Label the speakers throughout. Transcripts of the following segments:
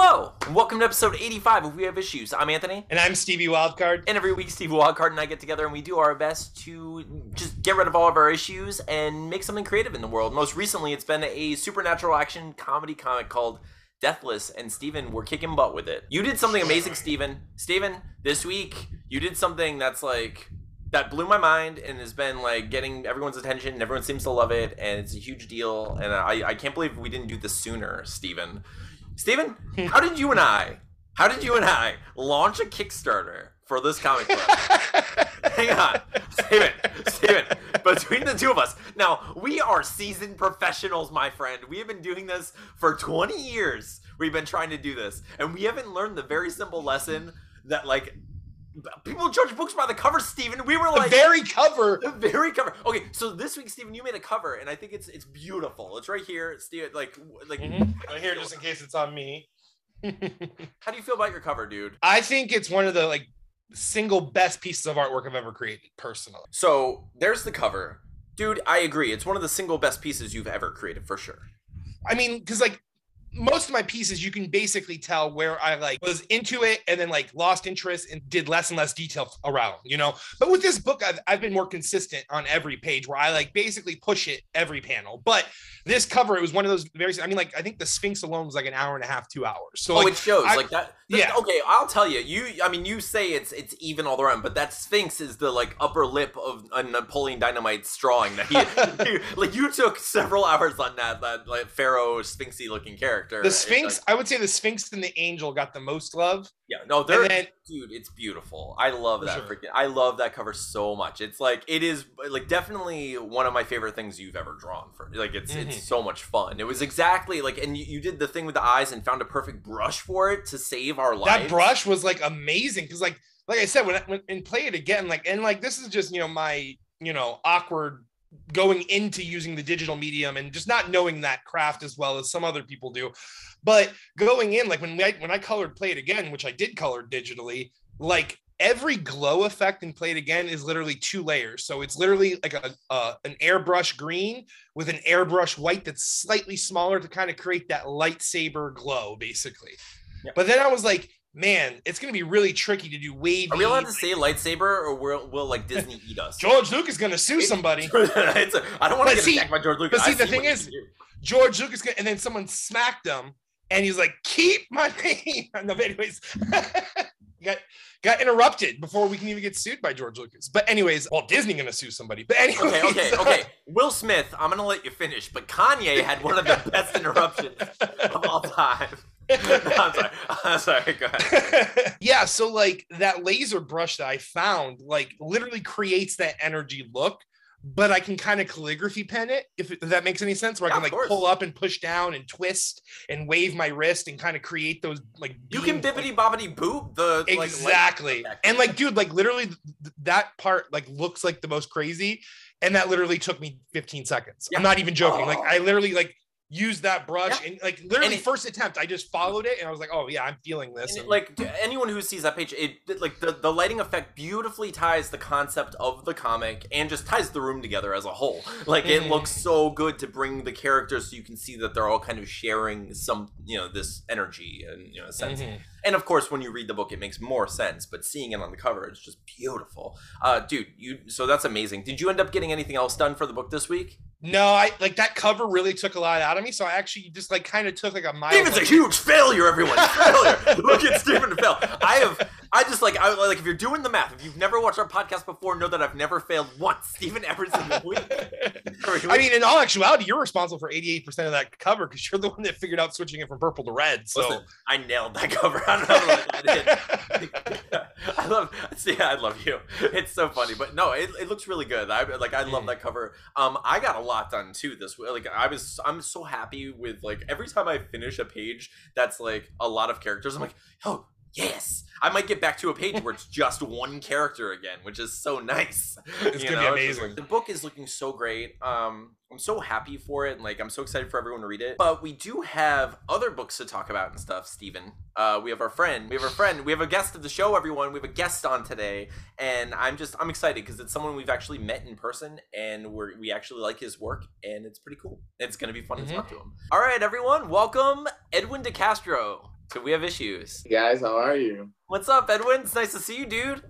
Speaker 1: Hello, and welcome to episode 85 of We Have Issues. I'm Anthony.
Speaker 2: And I'm Stevie Wildcard.
Speaker 1: And every week, Stevie Wildcard and I get together and we do our best to just get rid of all of our issues and make something creative in the world. Most recently, it's been a supernatural action comedy comic called Deathless, and Steven, we're kicking butt with it. You did something amazing, Steven. Steven, this week, you did something that's like that blew my mind and has been like getting everyone's attention and everyone seems to love it and it's a huge deal and I, I can't believe we didn't do this sooner, Steven. Steven, how did you and I, how did you and I launch a Kickstarter for this comic book? Hang on, Steven, Steven, between the two of us, now we are seasoned professionals, my friend. We have been doing this for 20 years. We've been trying to do this, and we haven't learned the very simple lesson that, like, people judge books by the cover, Steven. We were like
Speaker 2: the very cover.
Speaker 1: The very cover. Okay, so this week, Steven, you made a cover, and I think it's it's beautiful. It's right here, Steven. Like like
Speaker 2: mm-hmm. right here, just in case it's on me.
Speaker 1: How do you feel about your cover, dude?
Speaker 2: I think it's one of the like single best pieces of artwork I've ever created, personally.
Speaker 1: So there's the cover, dude. I agree. It's one of the single best pieces you've ever created for sure.
Speaker 2: I mean, because like most of my pieces you can basically tell where i like was into it and then like lost interest and did less and less detail around you know? But with this book i've, I've been more consistent on every page where i like basically push it every panel. But this cover it was one of those very i mean like i think the sphinx alone was like an hour and a half two hours. So
Speaker 1: oh
Speaker 2: like,
Speaker 1: it shows
Speaker 2: I,
Speaker 1: like that
Speaker 2: yeah.
Speaker 1: okay i'll tell you you i mean you say it's it's even all around but that sphinx is the like upper lip of a napoleon dynamite drawing that he, he like you took several hours on that that like pharaoh sphinxy looking character
Speaker 2: the sphinx like, i would say the sphinx and the angel got the most love.
Speaker 1: Yeah no they're then, dude it's beautiful. I love that sure. freaking i love that cover so much. It's like it is like definitely one of my favorite things you've ever drawn for like it's mm-hmm. it's so much fun. It was exactly like and you, you did the thing with the eyes and found a perfect brush for it to save our life
Speaker 2: that brush was like amazing because like like i said when when, and play it again like and like this is just you know my you know awkward going into using the digital medium and just not knowing that craft as well as some other people do. But going in like when I, when I colored play it again which i did color digitally like every glow effect in play it again is literally two layers. So it's literally like a uh, an airbrush green with an airbrush white that's slightly smaller to kind of create that lightsaber glow basically. Yeah. but then i was like man, it's gonna be really tricky to do wavy.
Speaker 1: Are we allowed to say lightsaber, or will, will like Disney eat us?
Speaker 2: George Lucas is gonna sue somebody.
Speaker 1: it's a, I don't want to get see, attacked by George Lucas.
Speaker 2: But see, the thing is, George Lucas, and then someone smacked him, and he's like, "Keep my name." no, but anyways, got got interrupted before we can even get sued by George Lucas. But anyways, well, Disney gonna sue somebody. But anyways,
Speaker 1: okay, okay, okay. Will Smith, I'm gonna let you finish, but Kanye had one of the best interruptions of all time. Sorry. Go ahead.
Speaker 2: yeah. So like that laser brush that I found, like literally creates that energy look, but I can kind of calligraphy pen it if, if, that makes any sense. Where I can like course. pull up and push down and twist and wave my wrist and kind of create those like
Speaker 1: you can bibbity bobbity boop the
Speaker 2: exactly like, and like dude like literally th- that part like looks like the most crazy and that literally took me 15 seconds. Yeah. I'm not even joking. Oh. Like I literally like use that brush yeah. and like literally and it, first attempt i just followed it and i was like oh yeah i'm feeling this
Speaker 1: and, like anyone who sees that page it like the, the lighting effect beautifully ties the concept of the comic and just ties the room together as a whole like mm-hmm. it looks so good to bring the characters so you can see that they're all kind of sharing some you know this energy and you know sense mm-hmm. and of course when you read the book it makes more sense but seeing it on the cover it's just beautiful uh dude you so that's amazing did you end up getting anything else done for the book this week
Speaker 2: no, I like that cover really took a lot out of me. So I actually just like kind of took like a
Speaker 1: mile. Steven's a huge failure, everyone. failure. Look at Steven fail. I have I just like I like if you're doing the math, if you've never watched our podcast before, know that I've never failed once. Steven every single week.
Speaker 2: I mean, in all actuality, you're responsible for 88% of that cover because you're the one that figured out switching it from purple to red. So Listen,
Speaker 1: I nailed that cover. I don't know what I did. I love see, I love you. It's so funny. But no, it, it looks really good. I like I love mm. that cover. Um I got a lot done too this week. Like I was I'm so happy with like every time I finish a page that's like a lot of characters, I'm like, oh yes i might get back to a page where it's just one character again which is so nice.
Speaker 2: It's you gonna know? be amazing.
Speaker 1: the book is looking so great. Um i'm so happy for it and like i'm so excited for everyone to read it. But we do have other books to talk about and stuff Steven. uh we have our friend we have our friend we have a guest of the show everyone. We have a guest on today and i'm just i'm excited because it's someone we've actually met in person and we're we actually like his work and it's pretty cool. It's gonna be fun mm-hmm. to talk to him. All right everyone welcome edwin decastro So we have issues.
Speaker 3: Hey guys, how are you?
Speaker 1: What's up, Edwin? It's nice to see you, dude.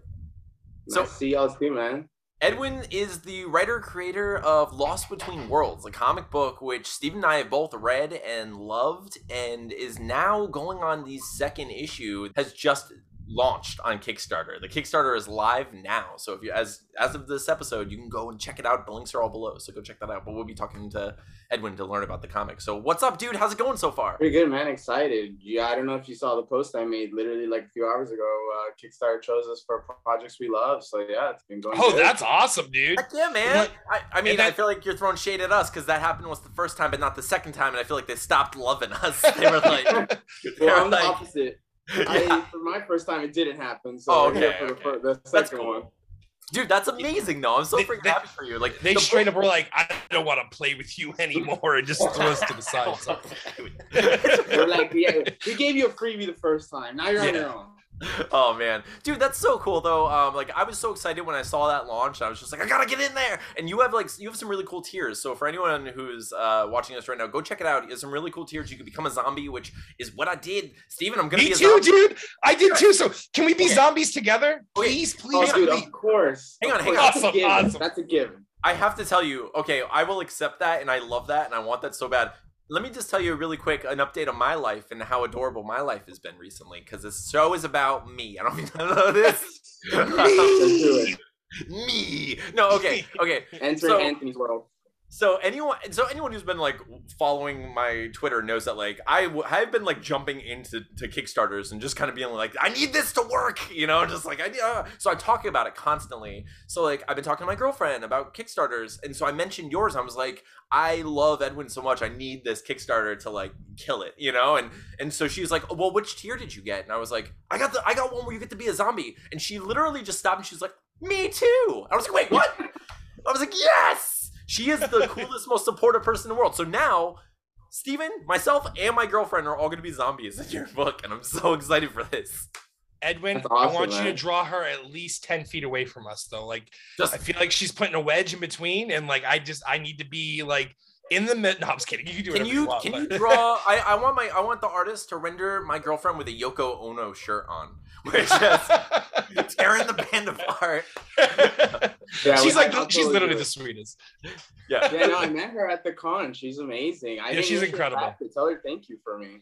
Speaker 1: So-
Speaker 3: Nice to see y'all too, man.
Speaker 1: Edwin is the writer creator of Lost Between Worlds, a comic book which Steve and I have both read and loved, and is now going on the second issue. Has just launched on Kickstarter. The Kickstarter is live now, so if you as as of this episode, you can go and check it out. The links are all below, so go check that out. But we'll be talking to Edwin to learn about the comic. So what's up, dude? How's it going so far?
Speaker 3: Pretty good, man. Excited. Yeah, I don't know if you saw the post I made literally like a few hours ago. Uh, Kickstarter chose us for projects we love. So yeah, it's been going.
Speaker 2: Oh,
Speaker 3: good.
Speaker 2: that's awesome, dude.
Speaker 1: Heck yeah, man.
Speaker 2: Like-
Speaker 1: I, I mean,
Speaker 2: and
Speaker 1: I feel like you're throwing shade at us because that happened was the first time, but not the second time, and I feel like they stopped loving us. They were like, they
Speaker 3: well, I'm the opposite.
Speaker 1: Yeah.
Speaker 3: I, for my first time, it didn't happen. So
Speaker 1: Oh,
Speaker 3: we're
Speaker 1: okay,
Speaker 3: for the,
Speaker 1: okay.
Speaker 3: fir- the second
Speaker 1: cool.
Speaker 3: one.
Speaker 1: dude, that's amazing, though. I'm so
Speaker 2: They-
Speaker 1: freaking
Speaker 2: they-
Speaker 1: happy for you. Like
Speaker 2: They
Speaker 1: the
Speaker 2: straight
Speaker 1: book-
Speaker 2: up were like, I don't want to play with you anymore, and just throw us to the side. So.
Speaker 3: We're like, yeah, we gave you a freebie the first time. Now you're on
Speaker 1: Yeah.
Speaker 3: your own.
Speaker 1: oh man, dude, that's so cool though. Um, like I was so excited when I saw that launch. I was just like, I gotta get in there. And you have like you have some really cool tiers. So for anyone who's uh, watching us right now, go check it out. There's some really cool tiers. You can become a zombie, which is what I did. Steven, I'm gonna
Speaker 2: Me
Speaker 1: be a
Speaker 2: too,
Speaker 1: zombie.
Speaker 2: dude. I did too. So can we be
Speaker 1: Okay.
Speaker 2: zombies together?
Speaker 1: Okay.
Speaker 2: Please,
Speaker 3: Oh,
Speaker 2: please,
Speaker 3: dude, of course.
Speaker 1: Hang on, hang
Speaker 3: course.
Speaker 1: on.
Speaker 3: That's a
Speaker 2: Awesome,
Speaker 3: given.
Speaker 2: awesome.
Speaker 3: That's a given.
Speaker 1: I have to tell you, okay, I will accept that and I love that and I want that so bad. Let me just tell you really quick an update on my life and how adorable my life has been recently because this show is about me. I don't even know this.
Speaker 3: It.
Speaker 1: me. No, okay, okay.
Speaker 3: Enter
Speaker 1: So-
Speaker 3: Anthony's world.
Speaker 1: So anyone, so anyone who's been like following my Twitter knows that like I I've been like jumping into to Kickstarters and just kind of being like, I need this to work, you know, just like I need. Uh. So I talk about it constantly. So like I've been talking to my girlfriend about Kickstarters, and so I mentioned yours. I was like, I love Edwin so much. I need this Kickstarter to like kill it, you know. And and so she was like, Well, which tier did you get? And I was like, I got the I got one where you get to be a zombie. And she literally just stopped and she was like, Me too. I was like, Wait, what? I was like, Yes. She is the coolest, most supportive person in the world. So now, Steven, myself, and my girlfriend are all going to be zombies in your book, and I'm so excited for this.
Speaker 2: Edwin,
Speaker 3: awesome,
Speaker 2: I want you to draw her at least 10 feet away from us, though. Like,
Speaker 1: Just
Speaker 2: I feel like she's putting a wedge in between, and like, I just, I need to be like in the mid. No, I'm just kidding. You can do it.
Speaker 1: can
Speaker 2: whatever
Speaker 1: you
Speaker 2: want,
Speaker 1: can
Speaker 2: but-
Speaker 1: you draw? I, I want my I want the artist to render my girlfriend with a Yoko Ono shirt on, which is tearing the band apart.
Speaker 3: Yeah,
Speaker 2: she's like,
Speaker 3: I'll
Speaker 2: she's literally the sweetest.
Speaker 1: Yeah.
Speaker 3: Yeah, no, I met her at the con. She's amazing. I
Speaker 2: Yeah, she's incredible.
Speaker 3: to Tell her thank you for me.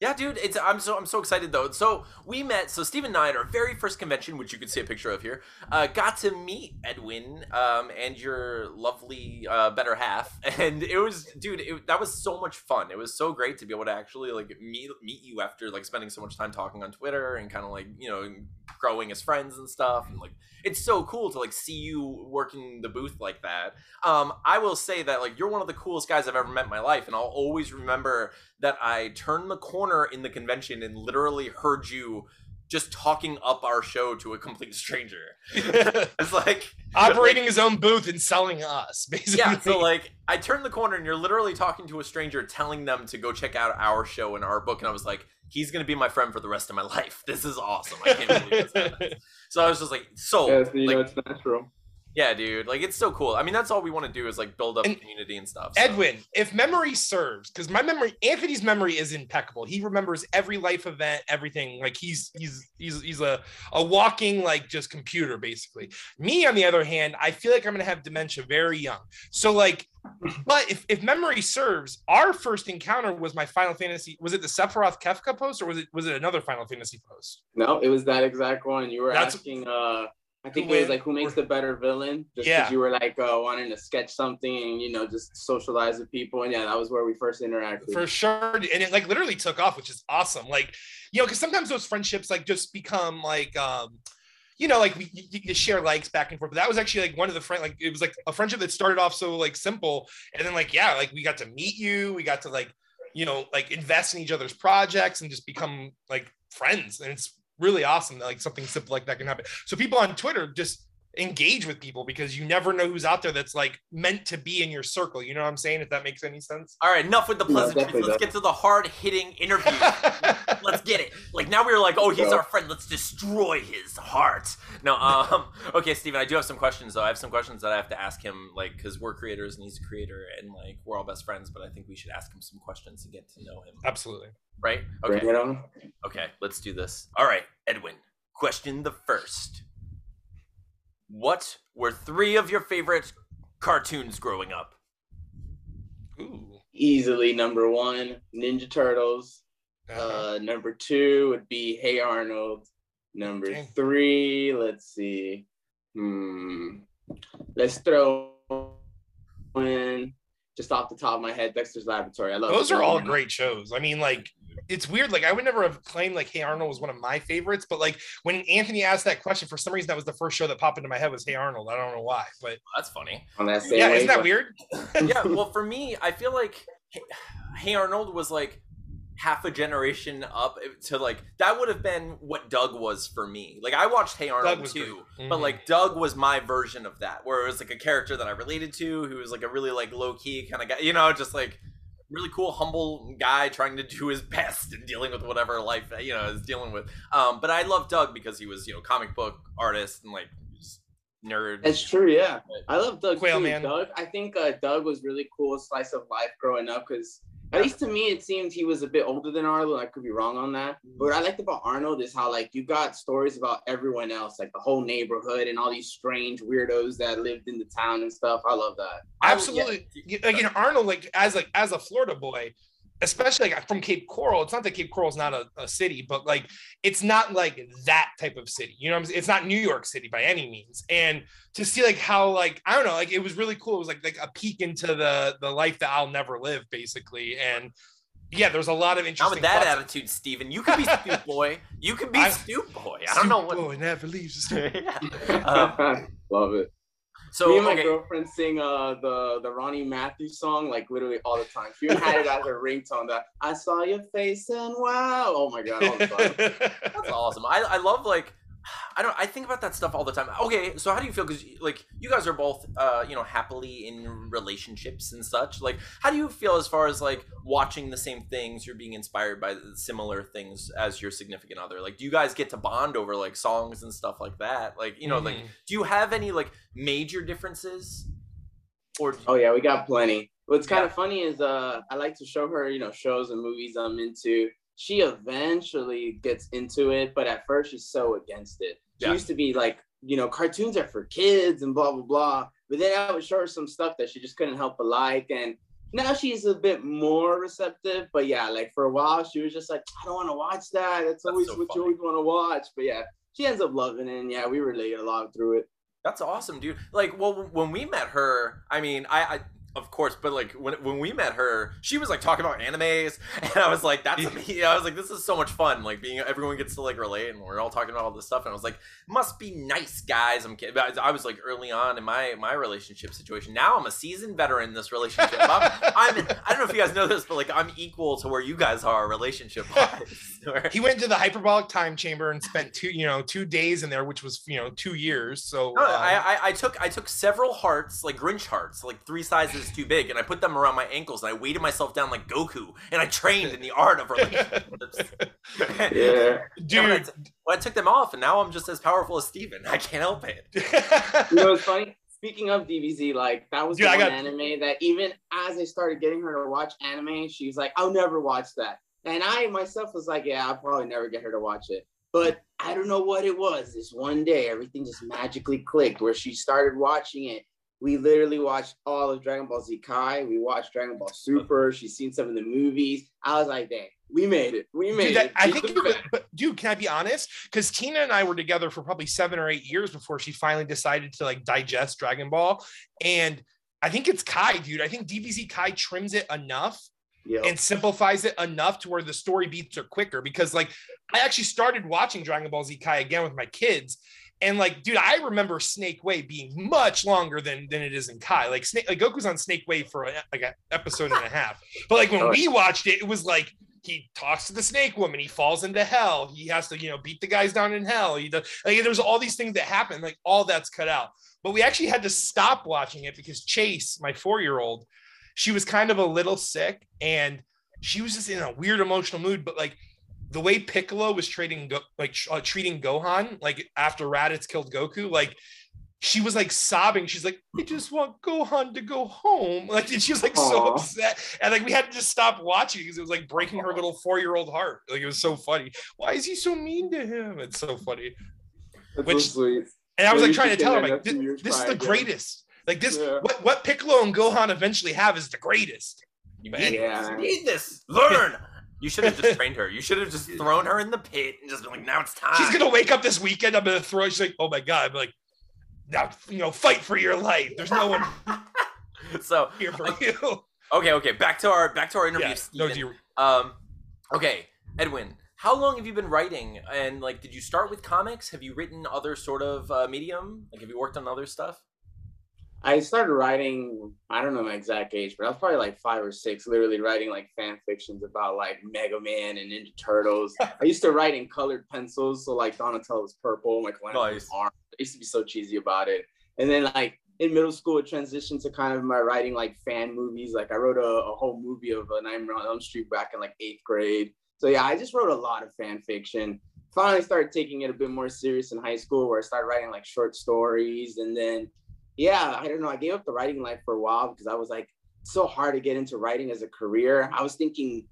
Speaker 1: Yeah, dude, it's I'm so I'm so excited though. So we met. So Steve and I at our very first convention, which you can see a picture of here, uh, got to meet Edwin um, and your lovely uh, better half, and it was, dude, it, that was so much fun. It was so great to be able to actually like meet meet you after like spending so much time talking on Twitter and kind of like you know growing as friends and stuff, and like it's so cool to like see you working the booth like that. Um, I will say that like you're one of the coolest guys I've ever met in my life, and I'll always remember that I turned the corner in the convention and literally heard you just talking up our show to a complete stranger. it's like
Speaker 2: Operating his own booth and selling us, basically.
Speaker 1: yeah, so like I turned the corner and you're literally talking to a stranger telling them to go check out our show and our book and I was like he's going to be my friend for the rest of my life. This is awesome. I can't believe this. So I was just like so
Speaker 3: Yeah, so you
Speaker 1: like,
Speaker 3: know it's natural.
Speaker 1: Yeah, dude. Like it's so cool. I mean, that's all we want to do is like build up
Speaker 2: And-
Speaker 1: community and stuff. so.
Speaker 2: Edwin, if memory serves, because my memory, Anthony's memory is impeccable. He remembers every life event, everything. Like he's he's he's he's a a walking like just computer basically. Me, on the other hand, I feel like I'm gonna have dementia very young. So like, but if if memory serves, our first encounter was my Final Fantasy. Was it the Sephiroth Kefka post or was it was it another Final Fantasy post?
Speaker 3: No, it was that exact one. You were
Speaker 2: That's-
Speaker 3: asking uh I think it was like who makes the better villain? Just
Speaker 2: Yeah.
Speaker 3: because you were like uh, wanting to sketch something and you know just socialize with people. And yeah, that was where we first interacted.
Speaker 2: for sure and it like literally took off which is awesome like you know because sometimes those friendships like just become like um you know like we you, you share likes back and forth but that was actually like one of the friend like it was like a friendship that started off so like simple and then like yeah like we got to meet you we got to like you know like invest in each other's projects and just become like friends and it's really awesome that like something simple like that can happen. So people on twitter just engage with people because you never know who's out there that's like meant to be in your circle. You know what I'm saying? If that makes any sense.
Speaker 1: All right, enough with the pleasantries.
Speaker 3: definitely
Speaker 1: Let's get to the hard hitting interview. Let's get it. Like now we're like, oh, he's our friend. Let's destroy his heart. No, um, okay, Steven, I do have some questions though. I have some questions that I have to ask him, like, because we're creators and he's a creator, and like we're all best friends. But I think we should ask him some questions to get to know him,
Speaker 2: Absolutely.
Speaker 1: right?
Speaker 3: Bring
Speaker 1: Okay,
Speaker 3: it on.
Speaker 1: okay, let's do this. All right, Edwin. Question the first. What were three of your favorite cartoons growing up?
Speaker 2: Ooh.
Speaker 3: Easily number one, Ninja Turtles.
Speaker 2: Uh,
Speaker 3: Uh, number two would be Hey Arnold. Number
Speaker 2: Dang.
Speaker 3: three, let's see. Hmm. Let's throw in just off the top of my head, Dexter's Laboratory. I love
Speaker 2: those
Speaker 3: it.
Speaker 2: are all great shows. I mean, like, it's weird. Like, I would never have claimed like Hey Arnold was one of my favorites, but like when Anthony asked that question, for some reason that was the first show that popped into my head was Hey Arnold. I don't know why, but
Speaker 1: That's funny.
Speaker 3: on that same
Speaker 2: yeah, isn't that
Speaker 3: wavelength.
Speaker 2: weird?
Speaker 1: yeah, well, for me, I feel like Hey- Hey Arnold was like half a generation up eh, to like that would have been what Doug was for me. Like I watched Hey Arnold
Speaker 2: was
Speaker 1: too,
Speaker 2: great.
Speaker 1: but
Speaker 2: mm-hmm.
Speaker 1: like Doug was my version of that, where it was like a character that I related to, who was like a really like low key kind of guy, you know, just like really cool, humble guy trying to do his best and dealing with whatever life you know is dealing with. Um, but I love Doug because he was you know comic book artist and like nerd.
Speaker 3: It's true, yeah. I love Doug
Speaker 2: Quail
Speaker 3: too.
Speaker 2: Man.
Speaker 3: Doug, I think uh, Doug was really cool slice of life growing up because at least to me it seemed he was a bit older than Arnold. I could be wrong on that. But what I liked about Arnold is how like you got stories about everyone else, like the whole neighborhood and all these strange weirdos that lived in the town and stuff. I love that.
Speaker 1: I-
Speaker 2: absolutely.
Speaker 1: yeah.
Speaker 2: You- Like you know, Arnold, like as like as a Florida boy, especially like from Cape Coral. It's not that Cape Coral is not a, a city, but like it's not like that type of city. You know, what I'm saying? it's not New York City by any means. And to see like how like I don't know, like it was really cool. It was like like a peek into the the life that I'll never live, basically. And yeah, there's a lot of interesting.
Speaker 1: Not
Speaker 2: interesting.
Speaker 1: with that
Speaker 2: thoughts.
Speaker 1: attitude, Steven. You could be Stoop Boy. You could be
Speaker 2: I-
Speaker 1: Stoop Boy. I don't know what.
Speaker 2: Boy never leaves. us.
Speaker 1: Yeah. Um,
Speaker 3: love it.
Speaker 1: So
Speaker 3: Me and my
Speaker 1: okay,
Speaker 3: girlfriend sing uh the the Ronnie Matthews song like literally all the time. She even had it as her ringtone. That I saw your face and wow, oh my god, all the time.
Speaker 1: that's awesome. I, I love like I don't I think about that stuff all the time. Okay, so how do you feel? Because like you guys are both uh you know happily in relationships and such. Like how do you feel as far as like watching the same things? You're being inspired by similar things as your significant other. Like do you guys get to bond over like songs and stuff like that? Like you know like
Speaker 2: Mhm.
Speaker 1: do you have any like major differences? Or
Speaker 3: Oh yeah, we got plenty. What's kind of funny is uh I like to show her, you know, shows and movies I'm into. She eventually gets into it, but at first she's so against it. She
Speaker 1: Yeah.
Speaker 3: used to be like, you know, cartoons are for kids and blah blah blah. But then I would show her some stuff that she just couldn't help but like. And now she's a bit more receptive. But yeah, like for a while she was just like, I don't want to watch that. That's, always
Speaker 1: so
Speaker 3: what
Speaker 1: funny.
Speaker 3: you always want to watch. But yeah, she ends up loving it. And yeah, we relate a lot through it.
Speaker 1: That's awesome, dude. Like, well, when we met her, I mean, I, I of course, but like when when we met her, she was like talking about animes, and I was like, that's me. I was like, this is so much fun. Like being everyone gets to like relate, and we're all talking about all this stuff, and I was like, must be nice, guys. I'm kidding. I was like early on in my my relationship situation. Now I'm a seasoned veteran in this relationship. I'm, I'm I don't know if you guys know this, but like I'm equal to where you guys are relationship wise.
Speaker 2: he went to the hyperbolic time chamber and spent two, you know, two days in there, which was, you know, two years. So
Speaker 1: No,
Speaker 2: uh,
Speaker 1: I, I I took I took several hearts, like Grinch hearts, like three sizes too big, and I put them around my ankles, and I weighted myself down like Goku, and I trained in the art of relationships.
Speaker 3: Yeah.
Speaker 1: Yeah, when I
Speaker 2: dude.
Speaker 1: when I took them off, and now I'm just as powerful as Steven. I can't help it.
Speaker 3: you know what's funny? Speaking of DBZ, like that was
Speaker 2: Dude,
Speaker 3: the one
Speaker 2: got-
Speaker 3: anime that even as I started getting her to watch anime, she's like, I'll never watch that. And I myself was like, yeah, I'll probably never get her to watch it. But I don't know what it was. This one day, everything just magically clicked where she started watching it. We literally watched all of Dragon Ball Z Kai. We watched Dragon Ball Super. Uh-huh. She's seen some of the movies. I was like, dang, we made it. We made
Speaker 2: Dude, that,
Speaker 3: it.
Speaker 2: I think
Speaker 3: could
Speaker 2: you
Speaker 3: do
Speaker 2: but dude, can I be honest? Because Tina and I were together for probably seven or eight years before she finally decided to like digest Dragon Ball. And I think it's Kai, dude. I think DBZ Kai trims it enough
Speaker 3: Yo.
Speaker 2: and simplifies it enough to where the story beats are quicker. Because like I actually started watching Dragon Ball Z Kai again with my kids. And like, dude, I remember Snake Way being much longer than than it is in Kai. Like, Snake, like Goku's on Snake Way for uh, a, like an episode and a half. But like when
Speaker 3: Oh.
Speaker 2: we watched it, it was like he talks to the snake woman, he falls into hell, he has to, you know, beat the guys down in hell. He does like there's all these things that happen, like all that's cut out. But we actually had to stop watching it because Chase, my four-year-old, she was kind of a little sick and she was just in a weird emotional mood, but like the way Piccolo was trading like uh, treating Gohan like after Raditz killed Goku, like she was like sobbing. She's like, I just want Gohan to go home. Like, and she was like so upset. And like, we had to just stop watching because it was like breaking her little four year old heart. Like, it was so funny. Why is he so mean to him? It's so funny.
Speaker 3: That's
Speaker 2: Which-
Speaker 3: so sweet.
Speaker 2: And I was
Speaker 3: Yeah,
Speaker 2: like trying to tell her, like, this, this is the
Speaker 3: again.
Speaker 2: greatest. Like, this,
Speaker 3: Yeah.
Speaker 2: what, what Piccolo and Gohan eventually have is the greatest.
Speaker 1: You
Speaker 2: But
Speaker 3: Yeah.
Speaker 1: need this. Learn. You should have just trained her. You should have just thrown her in the pit and just been like, now it's time.
Speaker 2: She's gonna wake up this weekend. I'm gonna throw. She's like, oh my god. I'm like, now you know, fight for your life. There's no one
Speaker 1: so
Speaker 2: here for you.
Speaker 1: okay, okay. Back to our back to our interview,
Speaker 2: yeah, no, do you-
Speaker 1: Um, okay, Edwin, how long have you been writing? And like, did you start with comics? Have you written other sort of uh, medium? Like, have you worked on other stuff?
Speaker 3: I started writing, I don't know my exact age, but I was probably like five or six, literally writing like fan fictions about like Mega Man and Ninja Turtles. I used to write in colored pencils, so like Donatello was purple, Michelangelo's
Speaker 1: Nice.
Speaker 3: orange. I used to be so cheesy about it. And then like in middle school, it transitioned to kind of my writing like fan movies. Like I wrote a, a whole movie of a Nightmare on Elm Street back in like eighth grade. So yeah, I just wrote a lot of fan fiction. Finally started taking it a bit more serious in high school where I started writing like short stories and then yeah, I don't know. I gave up the writing life for a while because I was like so hard to get into writing as a career. I was thinking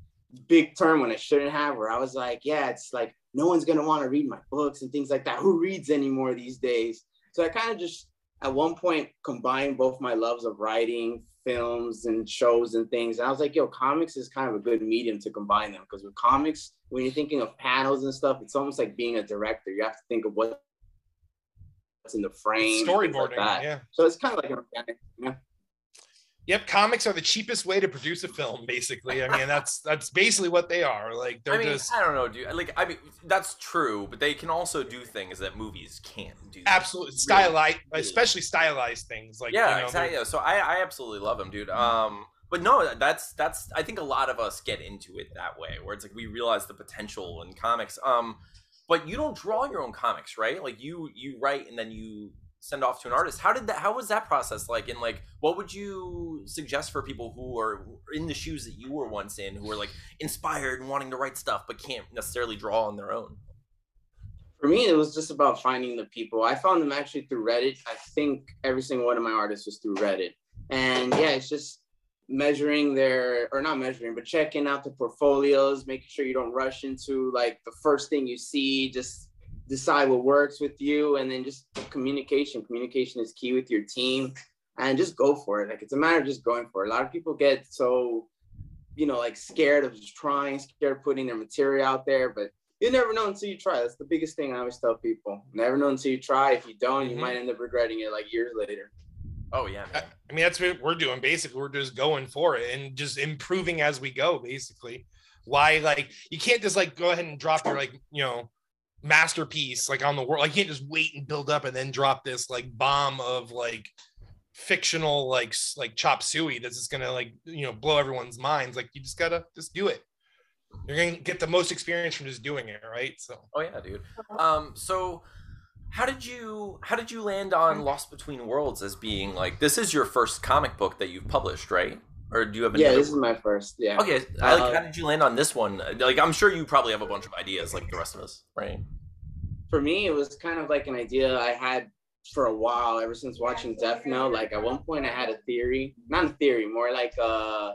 Speaker 3: big term when I shouldn't have, where I was like, yeah, it's like no one's gonna want to read my books and things like that. Who reads anymore these days? So I kind of just at one point combined both my loves of writing, films, and shows and things. And I was like, yo, comics is kind of a good medium to combine them because with comics, when you're thinking of panels and stuff, it's almost like being a director. You have to think of what in the frame, things like
Speaker 2: Storyboarding.
Speaker 3: that.
Speaker 2: yeah.
Speaker 3: So it's kind of like an organic. Yeah.
Speaker 2: Yep. Comics are the cheapest way to produce a film. Basically, I mean, that's that's basically what they are. Like they're
Speaker 1: I mean,
Speaker 2: just
Speaker 1: I don't know, dude. Like, I mean, that's true, but they can also do things that movies can't do.
Speaker 2: absolutely stylized, especially stylized things. Like
Speaker 1: yeah,
Speaker 2: you know,
Speaker 1: exactly. Yeah, So I, I absolutely love them, dude. Um, but no, that's that's. I think a lot of us get into it that way, where it's like we realize the potential in comics. Um, but you don't draw your own comics, right? Like you you write and then you send off to an artist. How did that? How was that process like? And like, what would you suggest for people who are in the shoes that you were once in, who are like inspired and wanting to write stuff but can't necessarily draw on their own?
Speaker 3: For me, it was just about finding the people. I found them actually through Reddit. I think every single one of my artists was through Reddit. And yeah, it's just measuring their, or not measuring, but checking out the portfolios, making sure you don't rush into like the first thing you see, just decide what works with you. And then just communication. Communication is key with your team and just go for it. Like it's a matter of just going for it. A lot of people get so, you know, like scared of just trying, scared of putting their material out there, but you never know until you try. That's the biggest thing I always tell people. Never know until you try. If you don't, you
Speaker 2: Mhm.
Speaker 3: might end up regretting it like years later.
Speaker 1: Oh yeah, man.
Speaker 2: I mean, that's what we're doing. Basically, we're just going for it and just improving as we go. Basically, why like you can't just like go ahead and drop your like you know masterpiece like on the world. Like you can't just wait and build up and then drop this like bomb of like fictional like like chop suey that's just gonna like you know blow everyone's minds. Like you just gotta just do it. You're gonna get the most experience from just doing it, right? So
Speaker 1: Oh yeah, dude. Um, so how did you how did you land on Lost Between Worlds as being like this is your first comic book that you've published, right? Or do you have
Speaker 3: Yeah, this is my first. Yeah.
Speaker 1: okay. I, like,
Speaker 3: Uh,
Speaker 1: how did you land on this one? Like, I'm sure you probably have a bunch of ideas, like the rest of us, right?
Speaker 3: For me, it was kind of like an idea I had for a while, ever since watching Death Note. Like at one point, I had a theory, not a theory, more like uh,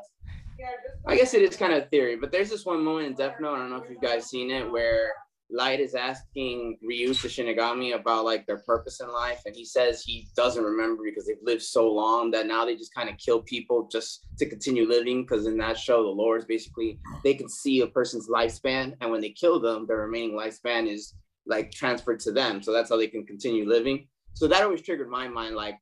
Speaker 3: I guess it is kind of a theory. But there's this one moment in Death Note. I don't know if you guys seen it, where Light is asking Ryuk the Shinigami about like their purpose in life, and he says he doesn't remember because they've lived so long that now they just kind of kill people just to continue living. Because in that show, the lore is basically they can see a person's lifespan, and when they kill them, their remaining lifespan is like transferred to them. So that's how they can continue living. So that always triggered my mind, like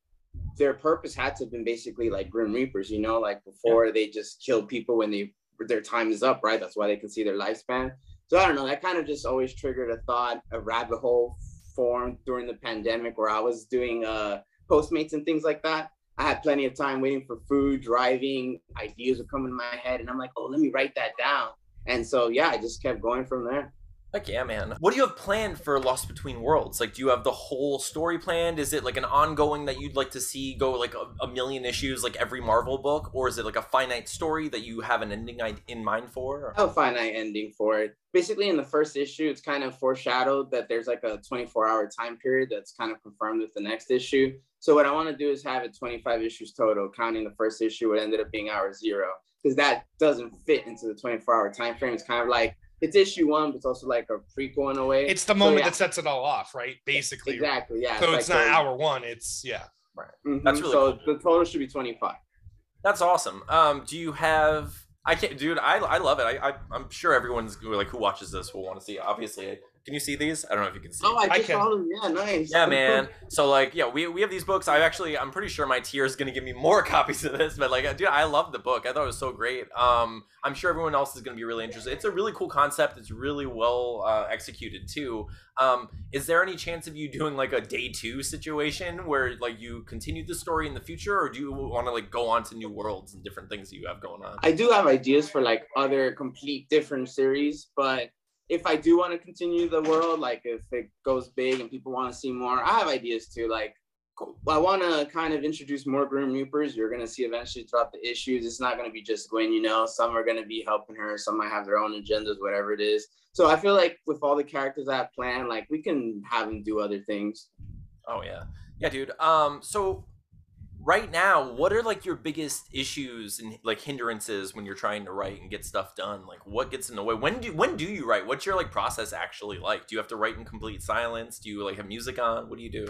Speaker 3: their purpose had to have been basically like Grim Reapers, you know, like before they just kill people when they their time is up, right? That's why they can see their lifespan. So I don't know. That kind of just always triggered a thought, a rabbit hole formed during the pandemic where I was doing uh Postmates and things like that. I had plenty of time waiting for food, driving, ideas would come in my head, and I'm like, oh, let me write that down. And so yeah, I just kept going from there.
Speaker 1: Heck yeah, man. What do you have planned for Lost Between Worlds? Like, do you have the whole story planned? Is it like an ongoing that you'd like to see go like a, a million issues, like every Marvel book, or is it like a finite story that you have an ending in mind for?
Speaker 3: A finite ending for it. Basically, in the first issue, it's kind of foreshadowed that there's like a 24 hour time period that's kind of confirmed with the next issue. So what I want to do is have it 25 issues total, counting the first issue, it ended up being hour zero, because that doesn't fit into the 24 hour time frame. It's kind of like it's issue one, but it's also like a prequel in a way.
Speaker 2: It's the moment so, yeah. that sets it all off, right? Basically.
Speaker 3: Exactly. Yeah.
Speaker 2: So it's, it's like not the, hour one. It's yeah.
Speaker 1: Right. Mm-hmm. That's really so
Speaker 3: cool. the total should be twenty five.
Speaker 1: That's awesome. Um, do you have? I can't, dude. I, I love it. I, I I'm sure everyone's like who watches this will want to see. Obviously, can you see these? I don't know if you can see.
Speaker 3: Oh, I just saw them. Yeah, nice.
Speaker 1: Yeah, man. So like, yeah, we, we have these books. I actually, I'm pretty sure my tier is gonna give me more copies of this. But like, dude, I love the book. I thought it was so great. Um, I'm sure everyone else is gonna be really interested. It's a really cool concept. It's really well uh, executed too. Um, is there any chance of you doing like a day two situation where like you continue the story in the future, or do you want to like go on to new worlds and different things that you have going on?
Speaker 3: I do have ideas for like other complete different series, but if I do want to continue the world, like if it goes big and people want to see more, I have ideas too. Like I want to kind of introduce more Grim Reapers. You're going to see eventually throughout the issues. It's not going to be just Gwen, you know. Some are going to be helping her. Some might have their own agendas, whatever it is. So I feel like with all the characters I have planned, like we can have them do other things.
Speaker 1: Oh yeah, yeah, dude. Um, so right now what are like your biggest issues and like hindrances when you're trying to write and get stuff done? Like what gets in the way? When do when do you write? What's your like process actually like? Do you have to write in complete silence? Do you like have music on? What do you do?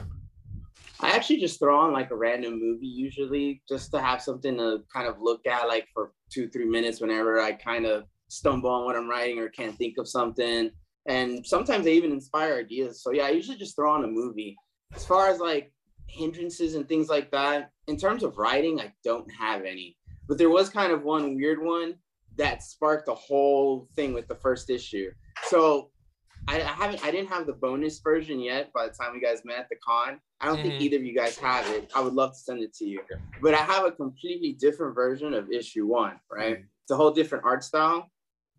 Speaker 3: I actually just throw on like a random movie usually just to have something to kind of look at like for two three minutes whenever i kind of stumble on what i'm writing or can't think of something. And sometimes they even inspire ideas. So yeah i usually just throw on a movie. As far as like hindrances and things like that. In terms of writing, I don't have any. But there was kind of one weird one that sparked the whole thing with the first issue. So I, I haven't I didn't have the bonus version yet by the time we guys met at the con. I don't mm-hmm. think either of you guys have it. I would love to send it to you. But I have a completely different version of issue one, right? Mm-hmm. It's a whole different art style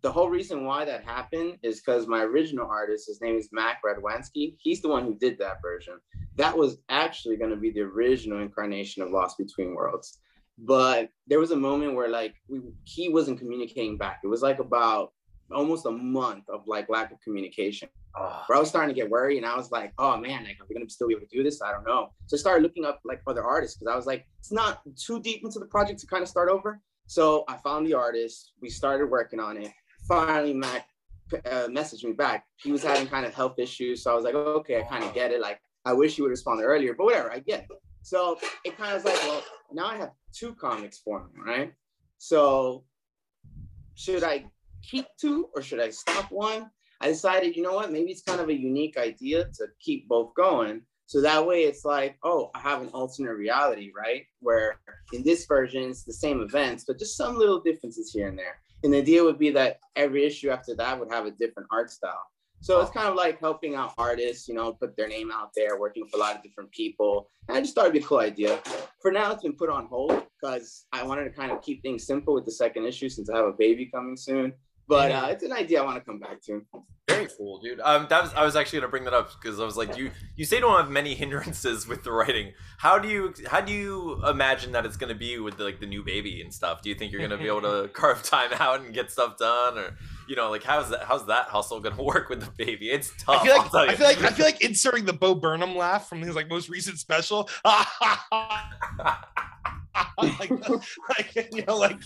Speaker 3: the whole reason why that happened is because my original artist, his name is Mac Radwanski. He's the one who did that version. That was actually going to be the original incarnation of Lost Between Worlds. But there was a moment where like we, he wasn't communicating back. It was like about almost a month of like lack of communication. Ah. Oh. Where I was starting to get worried, and I was like, "Oh man, like are we gonna still be able to do this? I don't know." So I started looking up like other artists because I was like, it's not too deep into the project to kind of start over. So I found the artist. We started working on it finally Mac uh, messaged me back. He was having kind of health issues, so I was like, okay, I kind of get it. Like, I wish he would respond earlier, but whatever, I get it. So it kind of was like, well, now I have two comics for him, right? So should I keep two or should I stop one? I decided, you know what, maybe it's kind of a unique idea to keep both going. So that way it's like, oh, I have an alternate reality, right? Where in this version, it's the same events, but just some little differences here and there. And the idea would be that every issue after that would have a different art style. So it's kind of like helping out artists, you know, put their name out there, working with a lot of different people. And I just thought it'd be a cool idea. For now, it's been put on hold because I wanted to kind of keep things simple with the second issue since I have a baby coming soon. But uh, it's an idea I want to come back to.
Speaker 1: Very cool, dude. Um, that was I was actually gonna bring that up because I was like, you you say don't have many hindrances with the writing. How do you how do you imagine that it's gonna be with the, like the new baby and stuff? Do you think you're gonna be able to carve time out and get stuff done, or you know, like how's that how's that hustle gonna work with the baby? It's tough.
Speaker 2: I feel like I feel like I feel like inserting the Bo Burnham laugh from his like most recent special. like, like, you know, like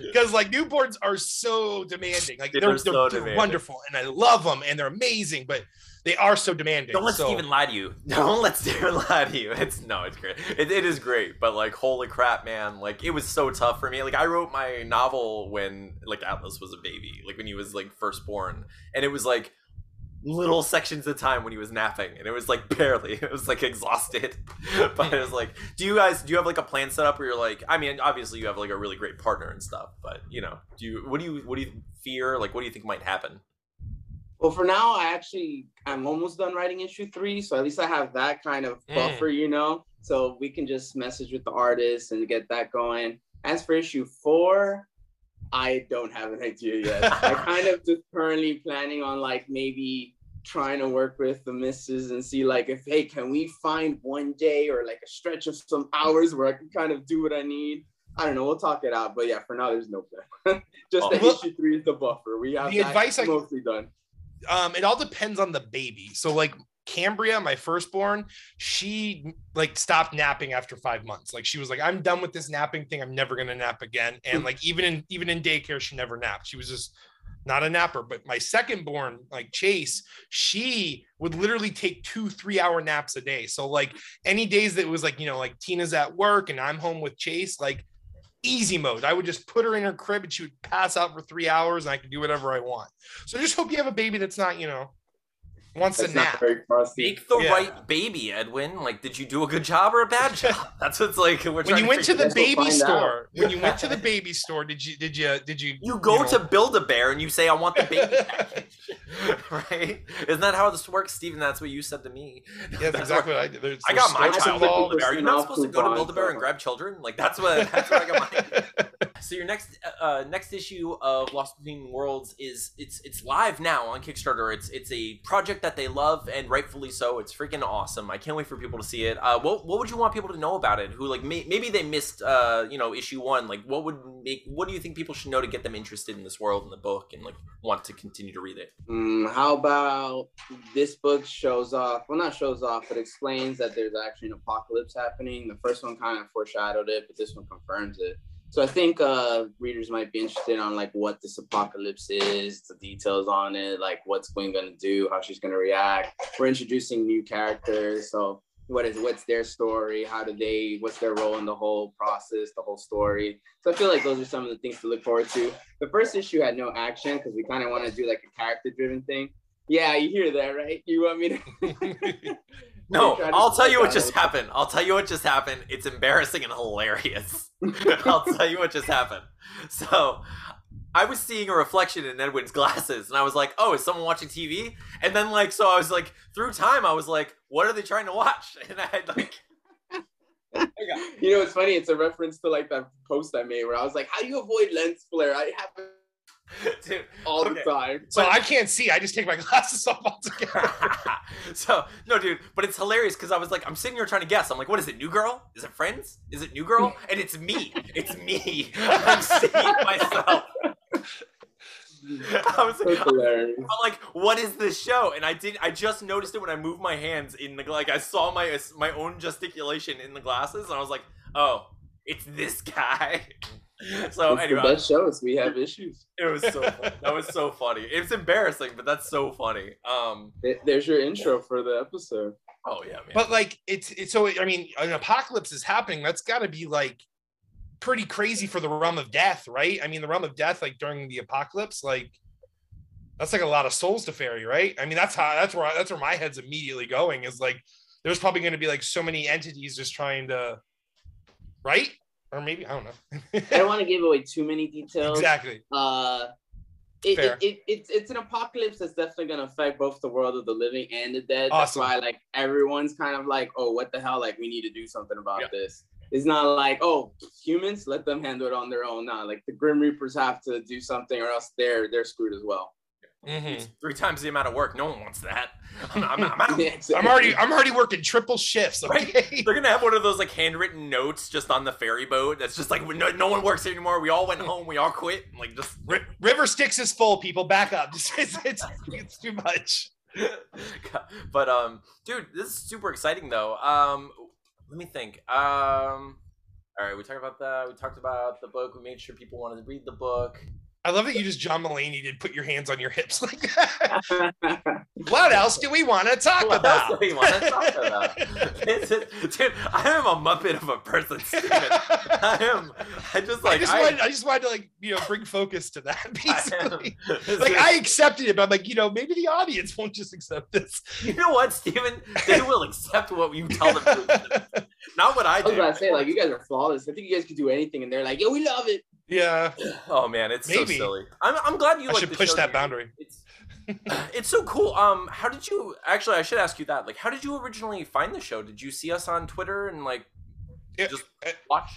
Speaker 2: because like newborns are so demanding. Like they're, they're, so they're demanding. wonderful, and I love them, and they're amazing, but they are so demanding.
Speaker 1: Don't let
Speaker 2: so.
Speaker 1: Steven lie to you. Don't let Steven lie to you. It's no, it's great. It, it is great, but like, holy crap, man! Like, it was so tough for me. Like, I wrote my novel when like Atlas was a baby, like when he was like first born, and it was like little sections of time when he was napping and it was like barely. It was like exhausted. But it was like do you guys do you have like a plan set up where you're like i mean obviously you have like a really great partner and stuff but you know do you what do you what do you fear? Like what do you think might happen?
Speaker 3: Well for now i actually i'm almost done writing issue three so at least i have that kind of buffer mm. you know? So we can just message with the artist and get that going. As for issue four I don't have an idea yet. I kind of just currently planning on like maybe trying to work with the misses and see like if hey can we find one day or like a stretch of some hours where I can kind of do what I need. I don't know. We'll talk it out, but yeah, for now there's no plan. Just the
Speaker 2: Well,
Speaker 3: issue three is the buffer. We have
Speaker 2: the
Speaker 3: that
Speaker 2: advice I-
Speaker 3: mostly done.
Speaker 2: um, it all depends on the baby. So like Cambria, my firstborn, she like stopped napping after five months. Like she was like, I'm done with this napping thing. I'm never gonna nap again. And hmm. like even in even in daycare, she never napped. She was just not a napper. But my second born, like Chase, she would literally take two, three hour naps a day. So like any days that was like, you know, like Tina's at work and I'm home with Chase, like easy mode. I would just put her in her crib and she would pass out for three hours and I could do whatever I want. So just hope you have a baby that's not, you know, wants
Speaker 3: That's
Speaker 2: to
Speaker 3: not
Speaker 2: nap.
Speaker 3: very fussy.
Speaker 1: Make the
Speaker 2: Yeah.
Speaker 1: right baby, Edwin. Like, did you do a good job or a bad job? That's what's like. We're
Speaker 2: When
Speaker 1: trying
Speaker 2: you went to
Speaker 1: figure-
Speaker 2: the baby
Speaker 3: find
Speaker 2: store, when you went to the baby store, did you did you did you
Speaker 1: You go
Speaker 2: know-
Speaker 1: to Build a Bear and you say, "I want the baby package," right? Isn't that how this works, Steven? That's what you said to me.
Speaker 2: Yeah, that's exactly what I did. There's,
Speaker 1: I got my child at
Speaker 2: involved.
Speaker 1: Build a Bear. Are you not supposed to go to Build a Bear and grab children? Like that's what that's what I got mine. So your next uh, next issue of Lost Between Worlds is it's it's live now on Kickstarter. It's it's a project that they love and rightfully so. It's freaking awesome. I can't wait for people to see it. Uh, what what would you want people to know about it? Who like may, maybe they missed uh, you know issue one. Like what would make what do you think people should know to get them interested in this world and the book and like want to continue to read it?
Speaker 3: Mm, how about this book shows off? Well, not shows off, but explains that there's actually an apocalypse happening. The first one kind of foreshadowed it, but this one confirms it. So I think uh, readers might be interested on like what this apocalypse is, the details on it, like what's Gwen gonna do, how she's gonna react. We're introducing new characters, so what is what's their story? How do they? What's their role in the whole process, the whole story? So I feel like those are some of the things to look forward to. The first issue had no action because we kind of want to do like a character driven thing. Yeah, you hear that, right? You want me to?
Speaker 1: No, I'll tell you what just happened. I'll tell you what just happened. It's embarrassing and hilarious. I'll tell you what just happened. So, I was seeing a reflection in Edwin's glasses, and I was like, "Oh, is someone watching TV?" And then, like, so I was like, through time, I was like, "What are they trying to watch?" And I had like,
Speaker 3: You know, it's funny. It's a reference to like that post I made where I was like, "How do you avoid lens flare?" I have
Speaker 1: dude.
Speaker 3: all
Speaker 1: Okay.
Speaker 3: the time.
Speaker 2: So I can't see. I just take my glasses off altogether.
Speaker 1: so no, dude, but it's hilarious because I was like, I'm sitting here trying to guess. I'm like, what is it? New Girl? Is it Friends? Is it New Girl? And it's me. It's me. I'm seeing myself. I was
Speaker 3: That's hilarious.
Speaker 1: I'm like, what is this show? And I did. I just noticed it when I moved my hands in the like. I saw my my own gesticulation in the glasses, and I was like, oh, it's this guy. so
Speaker 3: It's
Speaker 1: anyway,
Speaker 3: the best shows. We have issues.
Speaker 1: it was so fun. that was so funny. It's embarrassing, but that's so funny. Um.
Speaker 3: There- There's your intro for the episode.
Speaker 1: Oh yeah, man.
Speaker 2: But like it's it's so I mean an apocalypse is happening. That's got to be like pretty crazy for the realm of death, right? I mean the realm of death like during the apocalypse, like that's like a lot of souls to ferry, right? I mean that's how that's where that's where my head's immediately going is like there's probably going to be like so many entities just trying to right or maybe I don't know.
Speaker 3: I don't want to give away too many details.
Speaker 2: exactly.
Speaker 3: Uh, it, it, it, it's it's an apocalypse that's definitely gonna affect both the world of the living and the dead.
Speaker 2: Awesome.
Speaker 3: That's why like everyone's kind of like, oh, what the hell? Like we need to do something about
Speaker 2: Yeah.
Speaker 3: this. It's not like, oh, humans, let them handle it on their own. Nah, like the Grim Reapers have to do something or else they're they're screwed as well.
Speaker 2: Mhm.
Speaker 1: Three times the amount of work. No one wants that. I'm, I'm, I'm out.
Speaker 3: Yeah,
Speaker 2: I'm already I'm already working triple shifts. Okay.
Speaker 1: They're gonna have one of those like handwritten notes just on the ferry boat. That's just like no, no one works here anymore. We all went home. We all quit. Like just
Speaker 2: Ri- River Styx is full. People back up. It's, it's, it's, it's too much.
Speaker 1: but um, dude, this is super exciting though. Um, let me think. Um, all right, we talked about that. We talked about the book. We made sure people wanted to read the book.
Speaker 2: I love that you just John Mulaney did put your hands on your hips like that. what else do we want to talk
Speaker 1: What
Speaker 2: about?
Speaker 1: else do we want to talk about? Dude, I am a muppet of a person, Steven. I am. I just
Speaker 2: I
Speaker 1: like
Speaker 2: just
Speaker 1: I,
Speaker 2: wanted, I just wanted to like you know bring focus to that
Speaker 1: I am-
Speaker 2: basically. Like
Speaker 1: is-
Speaker 2: I accepted it, but I'm like you know maybe the audience won't just accept this.
Speaker 1: you know what, Steven? They will accept what you tell them. Not what I do.
Speaker 3: I was
Speaker 1: do.
Speaker 3: about to say, like, you guys are flawless. I think you guys could do anything, and they're like, yo, we love it.
Speaker 2: yeah,
Speaker 1: Oh man, it's
Speaker 2: Maybe.
Speaker 1: so silly. I'm, I'm glad you
Speaker 2: I
Speaker 1: like
Speaker 2: should
Speaker 1: the
Speaker 2: push
Speaker 1: show,
Speaker 2: that
Speaker 1: dude.
Speaker 2: boundary.
Speaker 1: It's it's so cool. Um, how did you actually? I should ask you that. Like, how did you originally find the show? Did you see us on Twitter and like
Speaker 2: Yeah,
Speaker 1: just watch?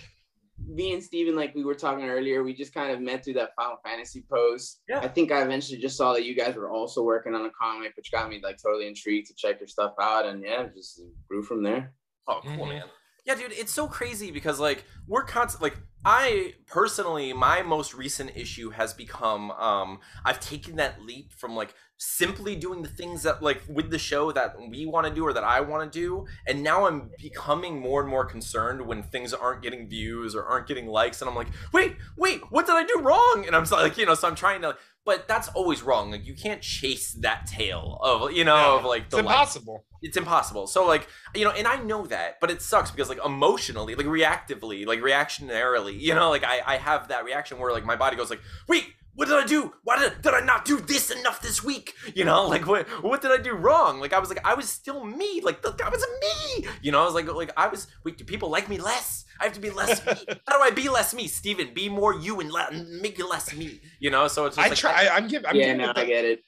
Speaker 3: me and Steven, like we were talking earlier, we just kind of met through that Final Fantasy post.
Speaker 1: Yeah.
Speaker 3: I think I eventually just saw that you guys were also working on a comic, which got me like totally intrigued to check your stuff out. And yeah, just grew from there.
Speaker 1: Oh, cool,
Speaker 2: Mhm.
Speaker 1: man. Yeah, dude, it's so crazy because like we're constant. Like I personally, my most recent issue has become um I've taken that leap from like simply doing the things that like with the show that we want to do or that I want to do, and now I'm becoming more and more concerned when things aren't getting views or aren't getting likes, and I'm like, wait, wait, what did I do wrong? And I'm so, like, you know, so I'm trying to. But that's always wrong. Like you can't chase that tail of you know
Speaker 2: No,
Speaker 1: of like
Speaker 2: It's
Speaker 1: the likes
Speaker 2: impossible.
Speaker 1: it's impossible. So like you know, and I know that, but it sucks because like emotionally, like reactively, like reactionarily, you know, like I I have that reaction where like my body goes like, wait. What did I do? Why did, did I not do this enough this week? You know, like what what did I do wrong? Like I was like I was still me. Like th- I was me. You know, I was like like I was. Wait, do people like me less? I have to be less me. How do I be less me, Steven? Be more you and le- make you less me. You know, so it's just
Speaker 2: I
Speaker 1: like,
Speaker 2: try. I, am giving. I'm
Speaker 3: yeah,
Speaker 2: giving
Speaker 3: no, I get it.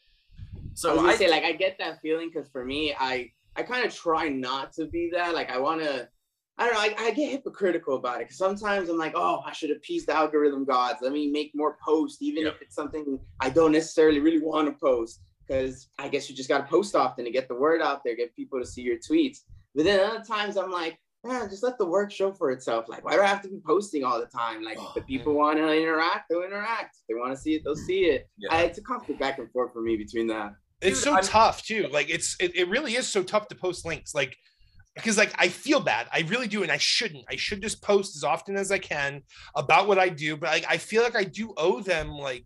Speaker 1: So
Speaker 3: I was gonna
Speaker 1: I
Speaker 3: say like I get that feeling because for me, I I kind of try not to be that. Like I want to. I don't know. I, I get hypocritical about it because sometimes I'm like, oh, I should appease the algorithm gods. Let me make more posts, even
Speaker 1: Yep.
Speaker 3: if it's something I don't necessarily really want to post. Because I guess you just got to post often to get the word out there, get people to see your tweets. But then other times I'm like, man, just let the work show for itself. Like, why do I have to be posting all the time? Like, if the people want to interact, they'll interact. If they want to see it, they'll see it.
Speaker 1: Yeah.
Speaker 3: I, it's a constant back and forth for me between that.
Speaker 2: it's
Speaker 1: Dude,
Speaker 2: so
Speaker 1: I'm-
Speaker 2: tough too like it's it, it really is so tough to post links like because like i feel bad. I really do and i shouldn't. I should just post as often as i can about what i do but like i feel like i do owe them like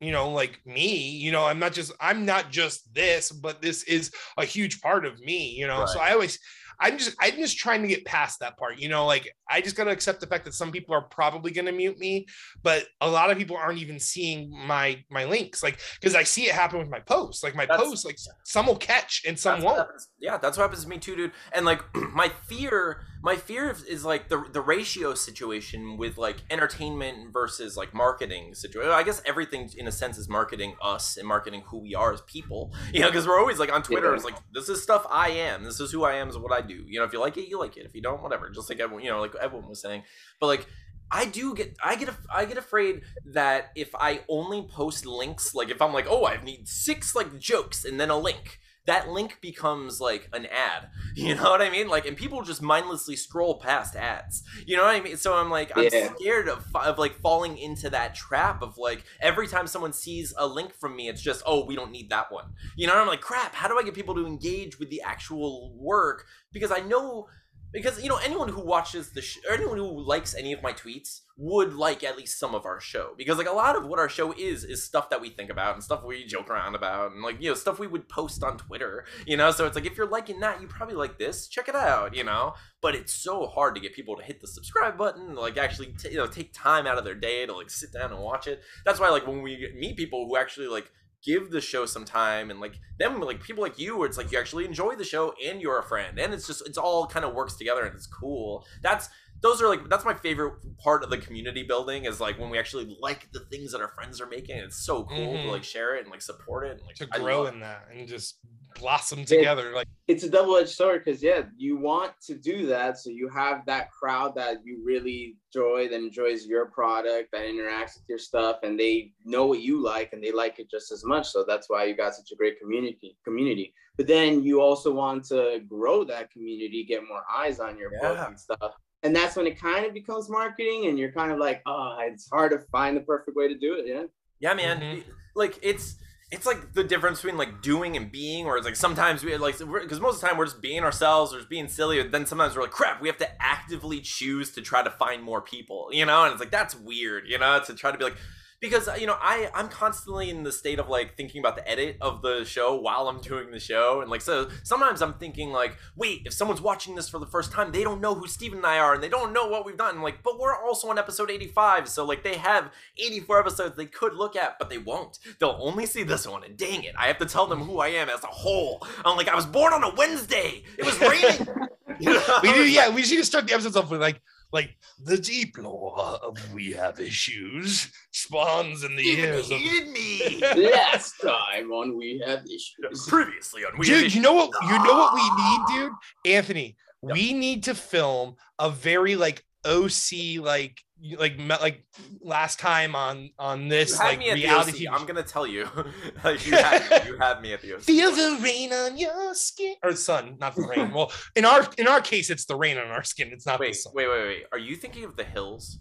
Speaker 2: you know like me you know i'm not just i'm not just this but this is a huge part of me you know? So i always i'm just i'm just trying to get past that part you know like i just got to accept the fact that some people are probably going to mute me but a lot of people aren't even seeing my my links like because i see it happen with my posts like my
Speaker 1: That's-
Speaker 2: posts like some will catch and some won't
Speaker 1: Yeah, that's what happens to me too, dude. And like my fear, my fear is, is like the the ratio situation with like entertainment versus like marketing situation. I guess everything in a sense is marketing us and marketing who we are as people. You know, because we're always like on Twitter, it's like this is stuff I am. This is who I am. Is what I do. You know, if you like it, you like it. If you don't, whatever. Just like everyone, you know, like everyone was saying. But like I do get I get I get afraid that if I only post links, like if I'm like, oh, I need six like jokes and then a link, that link becomes like an ad. You know what I mean? Like, and people just mindlessly scroll past ads. You know what I mean? So I'm like, I'm
Speaker 3: Yeah.
Speaker 1: scared of of like falling into that trap of like every time someone sees a link from me, it's just, oh, we don't need that one. You know? And I'm like, crap. How do I get people to engage with the actual work? Because I know because you know anyone who watches the sh- or anyone who likes any of my tweets would like at least some of our show. Because like a lot of what our show is is stuff that we think about and stuff we joke around about and like you know stuff we would post on twitter you know? So it's like if you're liking that you probably like this check it out you know? But it's so hard to get people to hit the subscribe button like actually t- you know take time out of their day to like sit down and watch it. That's why like when we meet people who actually like give the show some time and like them like people like you where it's like you actually enjoy the show and you're a friend and it's just it's all kind of works together and it's cool. That's those are like that's my favorite part of the community building is like when we actually like the things that our friends are making it's so cool
Speaker 2: Mhm.
Speaker 1: to like share it and like support it and like
Speaker 2: to
Speaker 1: I
Speaker 2: grow in that and just blossom together like
Speaker 3: it's a double-edged sword because yeah you want to do that so you have that crowd that you really enjoy that enjoys your product that interacts with your stuff and they know what you like and they like it just as much so that's why you got such a great community community. But then you also want to grow that community get more eyes on your book and stuff and that's when it kind of becomes marketing and you're kind of like oh it's hard to find the perfect way to do it yeah
Speaker 1: Yeah, man.
Speaker 2: Mhm.
Speaker 1: Like it's it's like the difference between like doing and being, or it's like sometimes we like because most of the time we're just being ourselves or just being silly. But then sometimes we're like, crap, we have to actively choose to try to find more people, you know. And it's like that's weird, you know, to try to be like. Because you know, I I'm constantly in the state of like thinking about the edit of the show while I'm doing the show, and like so sometimes I'm thinking like, wait, if someone's watching this for the first time, they don't know who Steven and I are, and they don't know what we've done. Like, but we're also on episode 85, so like they have 84 episodes they could look at, but they won't. They'll only see this one, and dang it, I have to tell them who I am as a whole. I'm like, I was born on a Wednesday. It was raining. You know?
Speaker 2: we do yeah we should just start the episodes off with like like the deep lore of we have issues spawns in the
Speaker 1: Steven
Speaker 2: ears of
Speaker 1: me.
Speaker 3: last time on we have issues.
Speaker 1: Previously on We Have
Speaker 2: dude you know what you know what we need dude? Anthony we need to film a very like OC like like like last time on on this like reality
Speaker 1: I'm gonna tell you, Like, you, had me, you had me at the OC.
Speaker 2: Feel the rain on your skin or sun, not the rain. well, in our in our case, it's the rain on our skin. It's not the
Speaker 1: Wait,
Speaker 2: sun.
Speaker 1: wait, wait, wait. Are you thinking of the hills?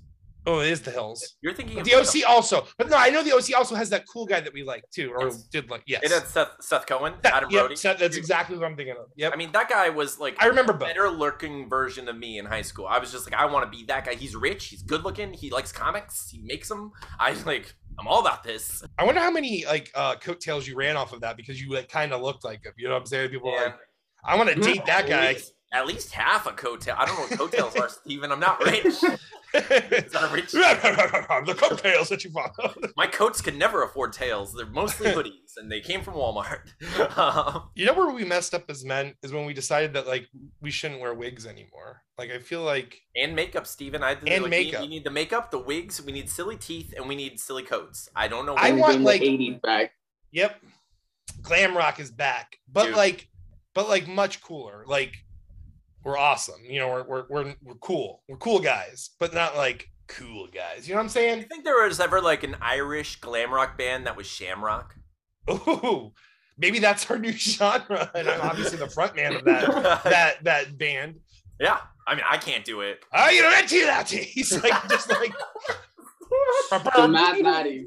Speaker 2: Oh, it is the hills.
Speaker 1: You're thinking of
Speaker 2: the OC also, but no, I know the OC also has that cool guy that we like too, or
Speaker 1: Yes.
Speaker 2: did like. Yes,
Speaker 1: It had Seth, Seth Cohen,
Speaker 2: That-
Speaker 1: Adam
Speaker 2: yep,
Speaker 1: Brody.
Speaker 2: so that's exactly what I'm thinking of. Yep,
Speaker 1: I mean, that guy was like
Speaker 2: I remember both.
Speaker 1: better looking version of me in high school. I was just like, I want to be that guy. He's rich. He's good looking. He likes comics. He makes them. I like. I'm all about this.
Speaker 2: I wonder how many like uh coattails you ran off of that because you like kind of looked like him. You know what I'm saying? People are
Speaker 1: Yeah.
Speaker 2: like, I want to date that guy.
Speaker 1: at least half a coattail. I don't know what coattails are, Steven. I'm not rich. Is that a rich?
Speaker 2: the coattails that you bought.
Speaker 1: My coats could never afford tails. They're mostly hoodies, and they came from Walmart. Um,
Speaker 2: you know where we messed up as men is when we decided that like we shouldn't wear wigs anymore. Like I feel like
Speaker 1: and makeup, Steven. I
Speaker 2: And
Speaker 1: like, we-
Speaker 2: makeup.
Speaker 1: We, need the makeup, the wigs. We need silly teeth, and we need silly coats. I don't know.
Speaker 2: I want, like-
Speaker 3: the 80s back.
Speaker 2: Yep. Glam rock is back. But
Speaker 1: Dude.
Speaker 2: like but like much cooler. Like we're awesome. You know, we're we're we're, we're cool. We're cool guys, but not like cool guys. You know what I'm
Speaker 1: Do
Speaker 2: saying?
Speaker 1: you think there was ever like an Irish glam rock band that was Shamrock?
Speaker 2: Ooh. Maybe that's our new genre. And I'm obviously the front man of that that that band.
Speaker 1: yeah, I mean, I can't do it.
Speaker 2: Oh, you know that that He's like just like
Speaker 3: The Mad Maddie.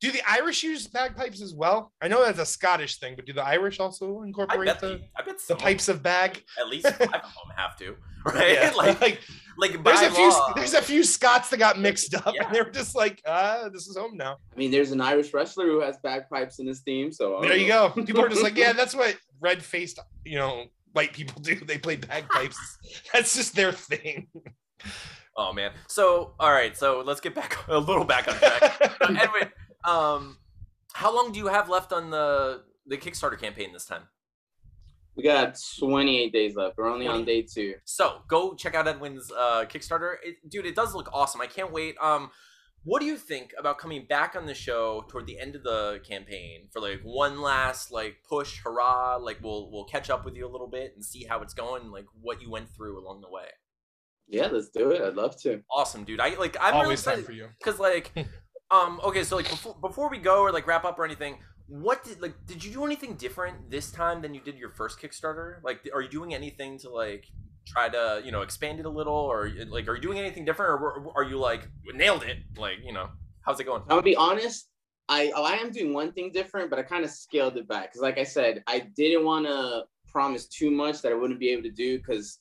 Speaker 2: Do the Irish use bagpipes as well? I know that's a Scottish thing, but do the Irish also
Speaker 1: I
Speaker 2: incorporate
Speaker 1: bet.
Speaker 2: the,
Speaker 1: The, I bet
Speaker 2: the pipes of bag?
Speaker 1: At least five of them have to, right?
Speaker 2: Yeah.
Speaker 1: like,
Speaker 2: like
Speaker 1: like
Speaker 2: there's a few
Speaker 1: law.
Speaker 2: there's a few Scots that got mixed up
Speaker 1: Yeah.
Speaker 2: and they were just like, ah, this is home now.
Speaker 3: I mean, there's an Irish wrestler who has bagpipes in his theme, so
Speaker 2: There you go. People are just like, yeah, that's what red faced, you know, white people do. They play bagpipes. That's just their thing.
Speaker 1: Oh man. So all right. So let's get back a little back on track. Uh, Edwin, um, how long do you have left on the the Kickstarter campaign this time?
Speaker 3: We got 28 days left. We're only on day two.
Speaker 1: So go check out Edwin's uh, Kickstarter, it, dude. It does look awesome. I can't wait. Um, what do you think about coming back on the show toward the end of the campaign for like one last like push, hurrah? Like we'll we'll catch up with you a little bit and see how it's going, like what you went through along the way.
Speaker 3: Yeah, let's do it. I'd love to.
Speaker 1: Awesome, dude. I like. I'm really
Speaker 2: Always time
Speaker 1: excited
Speaker 2: for you.
Speaker 1: because like, um, okay, so like before before we go or like wrap up or anything, what did like did you do anything different this time than you did your first Kickstarter? Like, are you doing anything to like try to you know expand it a little, or like are you doing anything different, or are you like nailed it? Like, you know, how's it going?
Speaker 3: Gonna be honest. I oh, I am doing one thing different, but I kind of scaled it back because, like I said, I didn't want to promise too much that I wouldn't be able to do because,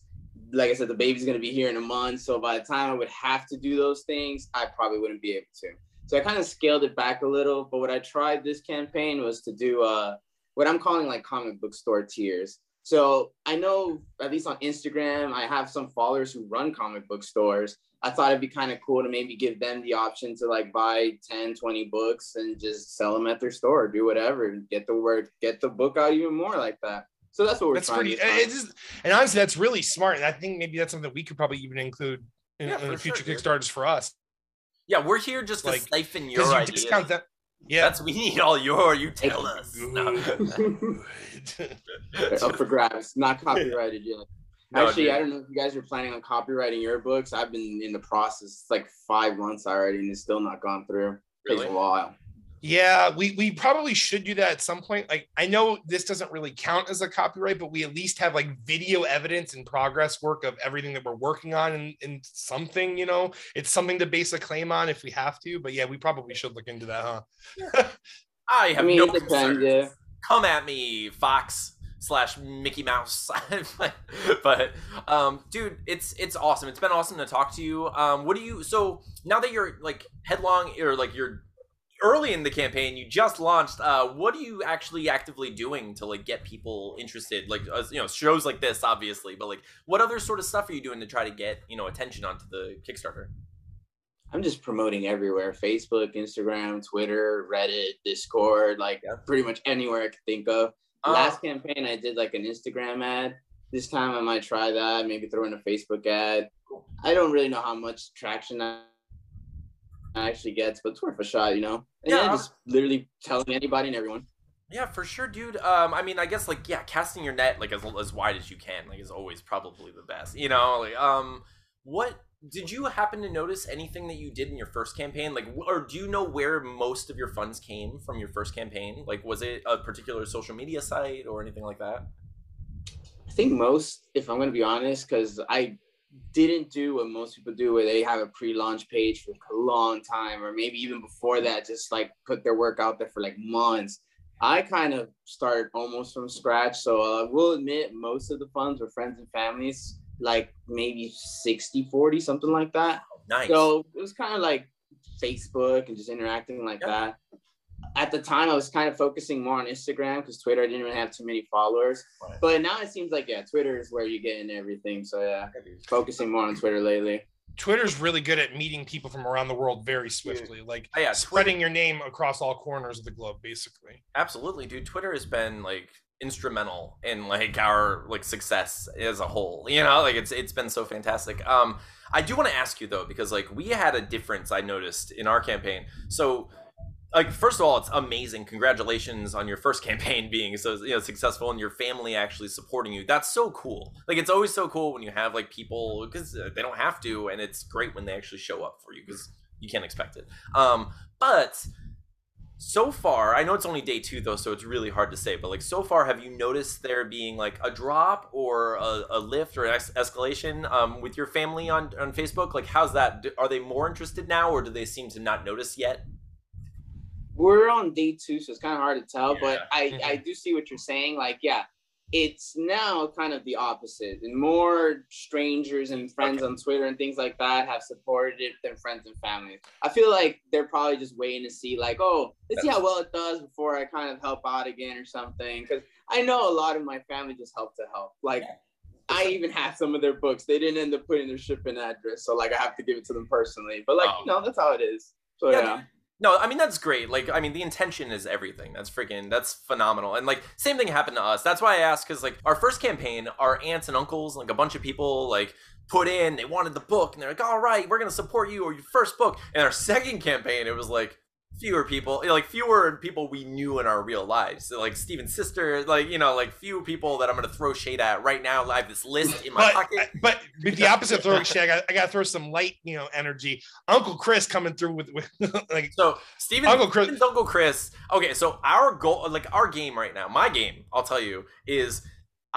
Speaker 3: like I said, the baby's gonna be here in a month. So by the time I would have to do those things, I probably wouldn't be able to. So I kind of scaled it back a little. But what I tried this campaign was to do uh what I'm calling like comic book store tiers. So I know at least on Instagram, I have some followers who run comic book stores. I thought it'd be kind of cool to maybe give them the option to like buy 10, 20 books and just sell them at their store, do whatever, and get the word, get the book out even more like that. So that's what we're
Speaker 2: That's
Speaker 3: trying
Speaker 2: pretty.
Speaker 3: to do.
Speaker 2: It's just, and honestly, that's really smart. And I think maybe that's something that we could probably even include in,
Speaker 1: Yeah,
Speaker 2: in future
Speaker 1: sure, dude.
Speaker 2: Kickstarters for us.
Speaker 1: Yeah, we're here just to
Speaker 2: Like,
Speaker 1: siphon your
Speaker 2: Because you
Speaker 1: ideas.
Speaker 2: discount that. Yeah.
Speaker 1: That's we need all your. You tell us. No.
Speaker 3: up for grabs, not copyrighted yet.
Speaker 1: No,
Speaker 3: Actually,
Speaker 1: dude.
Speaker 3: I don't know if you guys are planning on copywriting your books. I've been in the process it's like five months already, and it's still not gone through. Takes
Speaker 1: Really?
Speaker 3: a while.
Speaker 2: Yeah, we we probably should do that at some point. Like I know this doesn't really count as a copyright, but we at least have like video evidence and progress work of everything that we're working on and, and something, you know, it's something to base a claim on if we have to. But yeah, we probably should look into that, huh?
Speaker 1: I have
Speaker 3: I mean,
Speaker 1: no
Speaker 3: depends,
Speaker 1: concerns.
Speaker 3: yeah.
Speaker 1: Come at me, Fox slash Mickey Mouse. but um, dude, it's it's awesome. It's been awesome to talk to you. Um, what do you? So now that you're like headlong or like you're early in the campaign, you just launched. Uh, what are you actually actively doing to like get people interested? Like uh, you know, shows like this, obviously, but like what other sort of stuff are you doing to try to get you know attention onto the Kickstarter?
Speaker 3: I'm just promoting everywhere Facebook, Instagram, Twitter, Reddit, Discord, like
Speaker 1: Yeah.
Speaker 3: pretty much anywhere I could think of.
Speaker 1: Uh,
Speaker 3: Last campaign, I did like an Instagram ad. This time, I might try that, maybe throw in a Facebook ad.
Speaker 1: Cool.
Speaker 3: I don't really know how much traction that actually gets, but it's worth a shot, you know? And
Speaker 1: Yeah.
Speaker 3: yeah, just literally telling anybody and everyone.
Speaker 1: Yeah, for sure, dude. Um, I mean, I guess like yeah, casting your net like as as wide as you can, like is always probably the best. You know, like um, what did you happen to notice anything that you did in your first campaign like or do you know where most of your funds came from your first campaign like was it a particular social media site or anything like that
Speaker 3: I think most, if I'm gonna be honest, because I didn't do what most people do, where they have a pre-launch page for a long time, or maybe even before that, just like put their work out there for like months. I kind of started almost from scratch, so I will admit most of the funds were friends and families, like maybe 60, 40, something like that.
Speaker 1: nice
Speaker 3: So it was kind of like Facebook and just interacting like
Speaker 1: Yeah.
Speaker 3: that. At the time, I was kind of focusing more on Instagram because Twitter, I didn't really have too many followers.
Speaker 1: Right.
Speaker 3: But now it seems like, yeah, Twitter is where you get in everything. So, yeah, focusing more on Twitter lately.
Speaker 2: Twitter's really good at meeting people from around the world very swiftly, like
Speaker 1: Oh, yeah,
Speaker 2: spreading your name across all corners of the globe, basically.
Speaker 1: Absolutely, dude. Twitter has been like instrumental in like our like success as a whole. You know, like it's it's been so fantastic. Um, I do want to ask you though because like we had a difference I noticed in our campaign. So, like first of all, it's amazing. Congratulations on your first campaign being so you know successful and your family actually supporting you. That's so cool. Like it's always so cool when you have like people because they don't have to, and it's great when they actually show up for you because you can't expect it. Um, but so far i know it's only day two though so it's really hard to say but like so far have you noticed there being like a drop or a, a lift or an escalation um, with your family on, on facebook like how's that are they more interested now or do they seem to not notice yet
Speaker 3: We're on day two, so it's kind of hard to tell.
Speaker 1: Yeah.
Speaker 3: But I, I do see what you're saying. Like, yeah, it's now kind of the opposite. And more strangers and friends on Twitter and things like that have supported it than friends and family. I feel like they're probably just waiting to see, like, oh, let's see how well it does before I kind of help out again or something. Because I know a lot of my family just helped to help. Like, I even have some of their books. They didn't end up putting their shipping address, so like I have to give it to them personally. But like,
Speaker 1: Oh.
Speaker 3: you know, that's how it is. So
Speaker 1: Yeah,
Speaker 3: yeah.
Speaker 1: No, I mean that's great. Like, I mean the intention is everything. That's freaking that's phenomenal. And like same thing happened to us. That's why I asked because like our first campaign, our aunts and uncles, like a bunch of people, like put in. They wanted the book, and they're like, "All right, we're gonna support you or your first book." And our second campaign, it was like fewer people, eh, like fewer people we knew in our real lives. So, like Steven's sister, like you know, like few people that I'm gonna throw shade at right now. I have this list in my
Speaker 2: But,
Speaker 1: pocket.
Speaker 2: but with the opposite of throwing shade I got I got to throw some light, you know, energy. Uncle Chris coming through with, with like
Speaker 1: So Steven,
Speaker 2: Uncle Chris-
Speaker 1: Uncle Chris. Okay, so our goal, like our game right now, my game, I'll tell you, is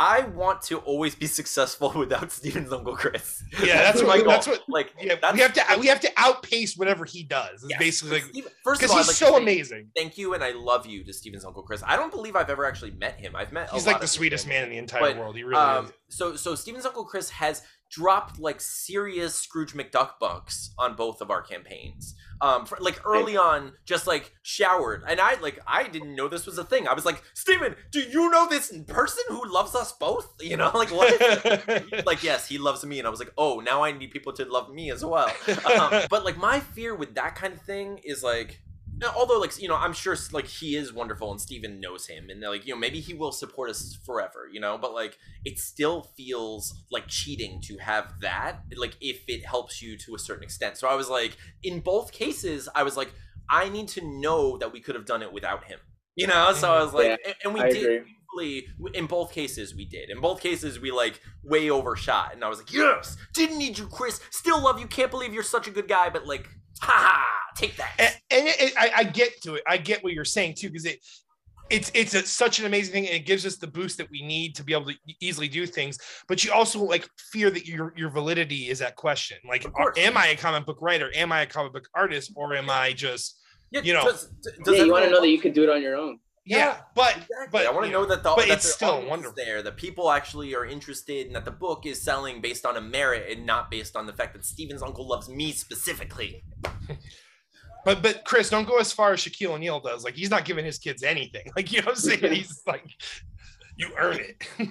Speaker 1: I want to always be successful without Steven's Uncle Chris.
Speaker 2: Yeah, that's
Speaker 1: my
Speaker 2: what-
Speaker 1: goal.
Speaker 2: that's what-
Speaker 1: Like,
Speaker 2: yeah,
Speaker 1: that's,
Speaker 2: we have to we have to outpace whatever he does. Basically like
Speaker 1: Steven- first of all,
Speaker 2: he's
Speaker 1: like
Speaker 2: so amazing.
Speaker 1: Thank you, and I love you to Steven's Uncle Chris. I don't believe I've ever actually met him. I've met. a
Speaker 2: He's like the sweetest
Speaker 1: family.
Speaker 2: man in the entire
Speaker 1: But,
Speaker 2: world. He really
Speaker 1: Um,
Speaker 2: is.
Speaker 1: so so Steven's Uncle Chris has dropped like serious Scrooge McDuck bucks on both of our campaigns. Um, for, like early on, just like showered, and I like I didn't know this was a thing. I was like, Steven, do you know this person who loves us both? You know, like what? like yes, he loves me, and I was like, oh, now I need people to love me as well. Um, but like my fear with that kind of thing is like now, although like you know i'm sure like he is wonderful and steven knows him and like you know maybe he will support us forever you know? But like it still feels like cheating to have that like if it helps you to a certain extent. So i was like in both cases i was like i need to know that we could have done it without him you know? So i mm-hmm. was like
Speaker 3: Yeah,
Speaker 1: and, and we
Speaker 3: I
Speaker 1: did
Speaker 3: agree.
Speaker 1: in both cases we did. In both cases we like way overshot and i was like yes! Didn't need you chris! Still love you! Can't believe you're such a good guy! But like haha take that
Speaker 2: and, and it, it- I, I get to it. I get what you're saying too, because it it's it's a, such an amazing thing, and it gives us the boost that we need to be able to easily do things. But you also like fear that your your validity is at question. Like,
Speaker 1: Of course.
Speaker 2: am I a comic book writer? Am I a comic book artist? Or am I just
Speaker 1: Yeah,
Speaker 2: you know,
Speaker 1: does, does
Speaker 3: yeah, you want to know that you could do it on your own.
Speaker 2: Yeah?
Speaker 1: Yeah,
Speaker 2: but
Speaker 1: Exactly.
Speaker 2: but
Speaker 1: I want to
Speaker 2: you
Speaker 1: know that the
Speaker 2: but
Speaker 1: that
Speaker 2: it's still
Speaker 1: audience
Speaker 2: wonderful.
Speaker 1: there, that people actually are interested, and that the book is selling based on a merit and not based on the fact that Steven's uncle loves me specifically.
Speaker 2: But but Chris, don't go as far as Shaquille O'Neal does. Like he's not giving his kids anything. Like you know what I'm saying? He's like, you earn it.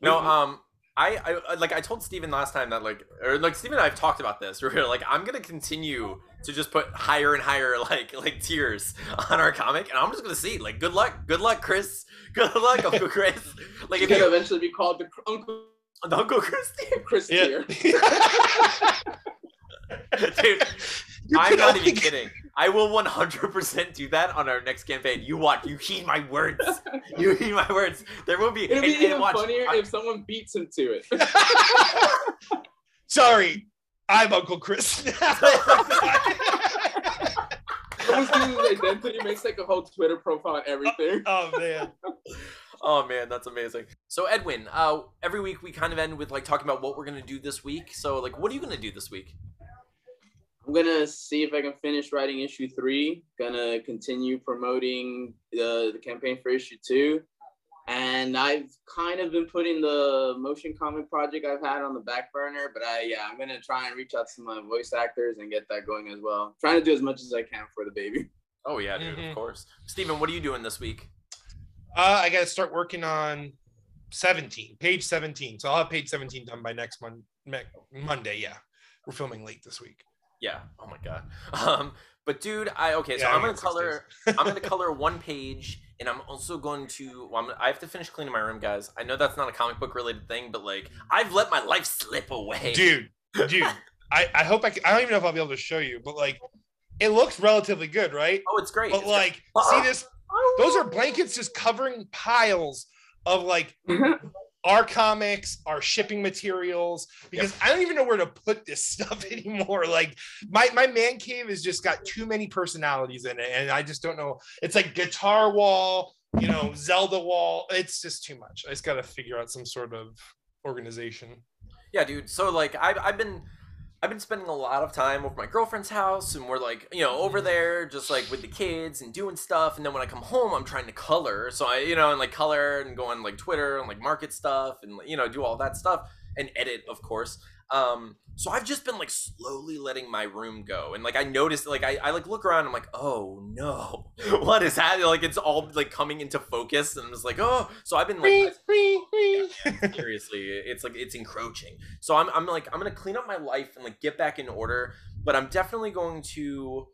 Speaker 1: No, um, I, I like I told Steven last time that like or like Steven and I've talked about this. We're like I'm gonna continue to just put higher and higher like like tiers on our comic, and I'm just gonna see like good luck, good luck, Chris, good luck, Uncle Chris. Like
Speaker 3: You
Speaker 1: if you
Speaker 3: eventually be called the Cr- Uncle
Speaker 1: Uncle Chris,
Speaker 3: Chris
Speaker 2: Yeah.
Speaker 3: tier.
Speaker 1: dude.
Speaker 2: You
Speaker 1: I'm not
Speaker 2: only
Speaker 1: even kidding. I will 100% do that on our next campaign. You watch. You heed my words. You heed my words. There will be.
Speaker 3: It'd be
Speaker 1: and- and
Speaker 3: even
Speaker 1: watch,
Speaker 3: funnier
Speaker 1: I-
Speaker 3: if someone beats him to it.
Speaker 2: sorry, I'm Uncle Chris.
Speaker 3: Someone steals his identity, makes like a whole Twitter profile and everything.
Speaker 2: oh man.
Speaker 1: Oh man, that's amazing. So Edwin, uh, every week we kind of end with like talking about what we're gonna do this week. So like, what are you gonna do this week?
Speaker 3: I'm gonna see if I can finish writing issue three. Gonna continue promoting the, the campaign for issue two. And I've kind of been putting the motion comic project I've had on the back burner, but I yeah, I'm gonna try and reach out to my voice actors and get that going as well. Trying to do as much as I can for the baby.
Speaker 1: Oh yeah, dude,
Speaker 2: Mhm.
Speaker 1: of course. Steven, what are you doing this week?
Speaker 2: Uh, I got to start working on 17, page 17. So I'll have page 17 done by next mon- Monday. Yeah, we're filming late this week.
Speaker 1: Yeah. Oh my god. Um, but dude, I okay. So
Speaker 2: Yeah, I
Speaker 1: I'm gonna color. I'm gonna color one page, and I'm also going to. Well, I'm, I have to finish cleaning my room, guys. I know that's not a comic book related thing, but like I've let my life slip away.
Speaker 2: dude, dude. I, I hope I can, I don't even know if I'll be able to show you, but like it looks relatively good, right?
Speaker 1: Oh, it's great.
Speaker 2: But
Speaker 1: It's
Speaker 2: like,
Speaker 1: great.
Speaker 2: see this? Those are blankets just covering piles of like our comics, our shipping materials, because I don't even know where to put this stuff anymore. Like my my man cave has just got too many personalities in it, and I just don't know. It's like guitar wall, you know, Zelda wall. It's just too much. I just got to figure out some sort of organization.
Speaker 1: Yeah, dude. So like I've I've been I've been spending a lot of time over my girlfriend's house and we're like, you know, over there just like with the kids and doing stuff and then when I come home I'm trying to color. So I, you know, and like color and go on like Twitter and like market stuff and you know, do all that stuff and edit, of course. Um so I've just been like slowly letting my room go. And like I noticed like I, I like look around, I'm like, oh no. What is happening? Like it's all like coming into focus and I'm just like, oh so I've been like seriously it's like it's encroaching so I'm, I'm like i'm gonna clean up my life and like get back in order but i'm definitely going to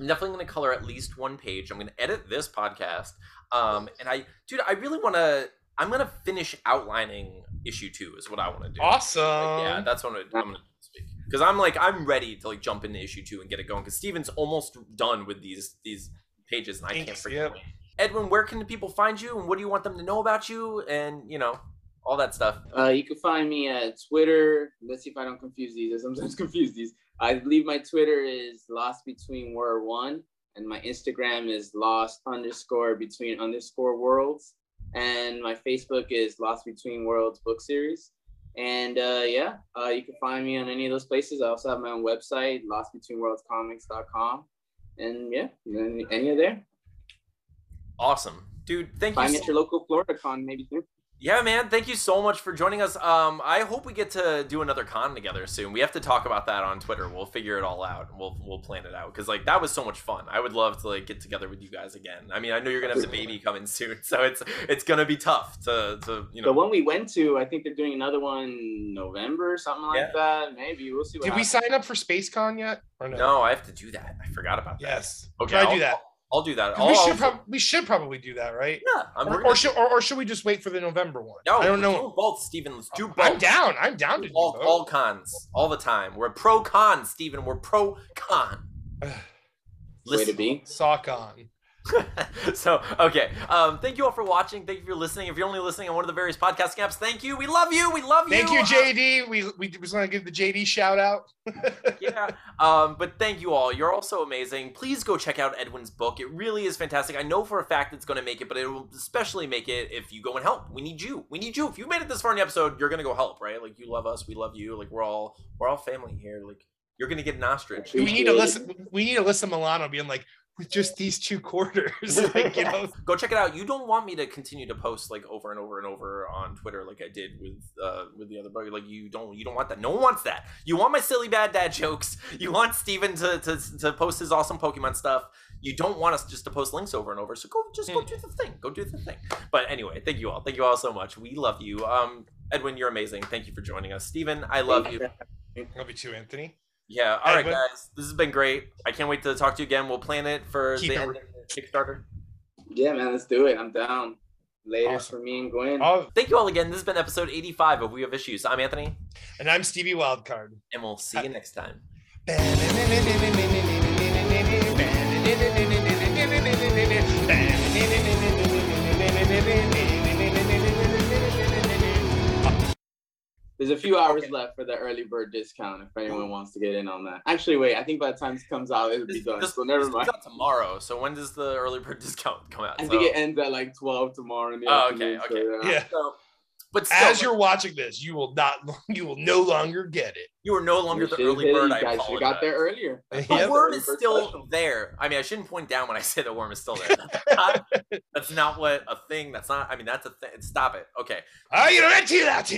Speaker 1: i'm definitely gonna color at least one page i'm gonna edit this podcast um and i dude i really want to i'm gonna finish outlining issue two is what i want to do
Speaker 2: awesome.
Speaker 1: Like, yeah that's what i'm gonna, I'm gonna do because i'm like i'm ready to like jump into issue two and get it going because steven's almost done with these these pages and i can't
Speaker 2: Thanks,
Speaker 1: freaking
Speaker 2: yep.
Speaker 1: wait edwin where can the people find you and what do you want them to know about you and you know all that stuff
Speaker 3: Uh, you can find me at Twitter. Let's see if I don't confuse these. I sometimes confuse these. I believe my Twitter is Lost Between World One, and my Instagram is Lost underscore Between underscore Worlds, and my Facebook is Lost Between Worlds book series. And uh, yeah, uh, you can find me on any of those places. I also have my own website, lostbetweenworldscomics.com. And yeah, any, any of there.
Speaker 1: Awesome, dude. Thank
Speaker 3: Find
Speaker 1: you.
Speaker 3: me
Speaker 1: So,
Speaker 3: at your local Florida con, maybe too.
Speaker 1: Yeah, man. Thank you so much for joining us. Um, I hope we get to do another con together soon. We have to talk about that on Twitter. We'll figure it all out. and We'll we'll plan it out because like that was so much fun. I would love to like get together with you guys again. I mean, I know you're gonna have the baby coming soon, so it's it's gonna be tough to to you know.
Speaker 3: The one we went to, I think they're doing another one November, something like
Speaker 1: Yeah.
Speaker 3: that. Maybe we'll see. What
Speaker 2: Did we sign up for SpaceCon yet? Or no?
Speaker 1: No, I have to do that. I forgot about that.
Speaker 2: Yes.
Speaker 1: Okay,
Speaker 2: Try
Speaker 1: I'll-
Speaker 2: do that.
Speaker 1: I'll do that. I'll
Speaker 2: we should
Speaker 1: also-
Speaker 2: probably we should probably do that, right?
Speaker 1: yeah. I'm,
Speaker 2: Or, or should or, or should we just wait for the November one?
Speaker 1: no,
Speaker 2: I don't know.
Speaker 1: doing both, Steven. Let's do both.
Speaker 2: I'm down. I'm down to do
Speaker 1: all,
Speaker 2: both.
Speaker 1: all cons all the time. We're pro con, Steven. We're pro con.
Speaker 3: Way to be.
Speaker 2: Sock on.
Speaker 1: so okay um thank you all for watching. Thank you for listening. If you're only listening on one of the various podcasting apps thank you. We love you. We love you.
Speaker 2: Thank
Speaker 1: you
Speaker 2: JD. We we just want to give the JD shout out.
Speaker 1: yeah um but thank you all. You're all so amazing. Please go check out edwin's book. It really is fantastic. I know for a fact it's going to make it but it will especially make it if you go and help. We need you. We need you. If you made it this far in the episode you're going to go help right? Like you love us. We love you. Like we're all we're all family here. Like you're going to get an ostrich.
Speaker 2: We need to listen. We need to listen Milano being like with just these two quarters, like you know.
Speaker 1: go check it out. You don't want me to continue to post like over and over and over on twitter like i did with uh with the other bug. Like you don't you don't want that. No one wants that. You want my silly bad dad jokes. You want steven to to, to post his awesome pokemon stuff. You don't want us just to post links over and over. So go just go
Speaker 2: Hmm.
Speaker 1: do the thing. Go do the thing. But anyway thank you all. Thank you all so much. We love you. Um edwin you're amazing. Thank you for joining us. Steven i love you.
Speaker 2: Love you too, Anthony.
Speaker 1: Yeah all right
Speaker 2: Edwin.
Speaker 1: guys this has been great i can't wait to talk to you again we'll plan it for
Speaker 2: Keep
Speaker 1: the
Speaker 2: it
Speaker 1: end of the kickstarter
Speaker 3: Yeah, man, let's do it. I'm down. Later
Speaker 2: Awesome.
Speaker 3: for me and Gwen.
Speaker 2: Oh,
Speaker 1: Thank you all again. This has been episode 85 of We Have Issues. I'm Anthony,
Speaker 2: and I'm Stevie Wildcard.
Speaker 1: and we'll see you next time.
Speaker 3: There's a few hours
Speaker 1: Okay.
Speaker 3: left for the early bird discount if anyone wants to get in on that. Actually, wait, I think by the time this comes out, it'll be
Speaker 1: This,
Speaker 3: done.
Speaker 1: this,
Speaker 3: So never mind.
Speaker 1: comes out tomorrow. So when does the early bird discount come out?
Speaker 3: I
Speaker 1: So-
Speaker 3: think it ends at like 12 tomorrow in the
Speaker 1: Oh, okay,
Speaker 3: afternoon.
Speaker 1: okay.
Speaker 3: So,
Speaker 2: Yeah.
Speaker 1: So, but still,
Speaker 2: As you're watching this, you will not, you will no longer get it.
Speaker 1: you are no longer the early bird.
Speaker 3: You
Speaker 1: I
Speaker 3: guys should have got there earlier.
Speaker 1: The
Speaker 2: Yep.
Speaker 1: worm
Speaker 3: Early
Speaker 1: is still
Speaker 3: special.
Speaker 1: there. I mean, I shouldn't point down when I say the worm is still there. That's not, that's not what a thing. That's not. I mean, that's a thing. Stop it. Okay.
Speaker 2: Are you ready, Latin?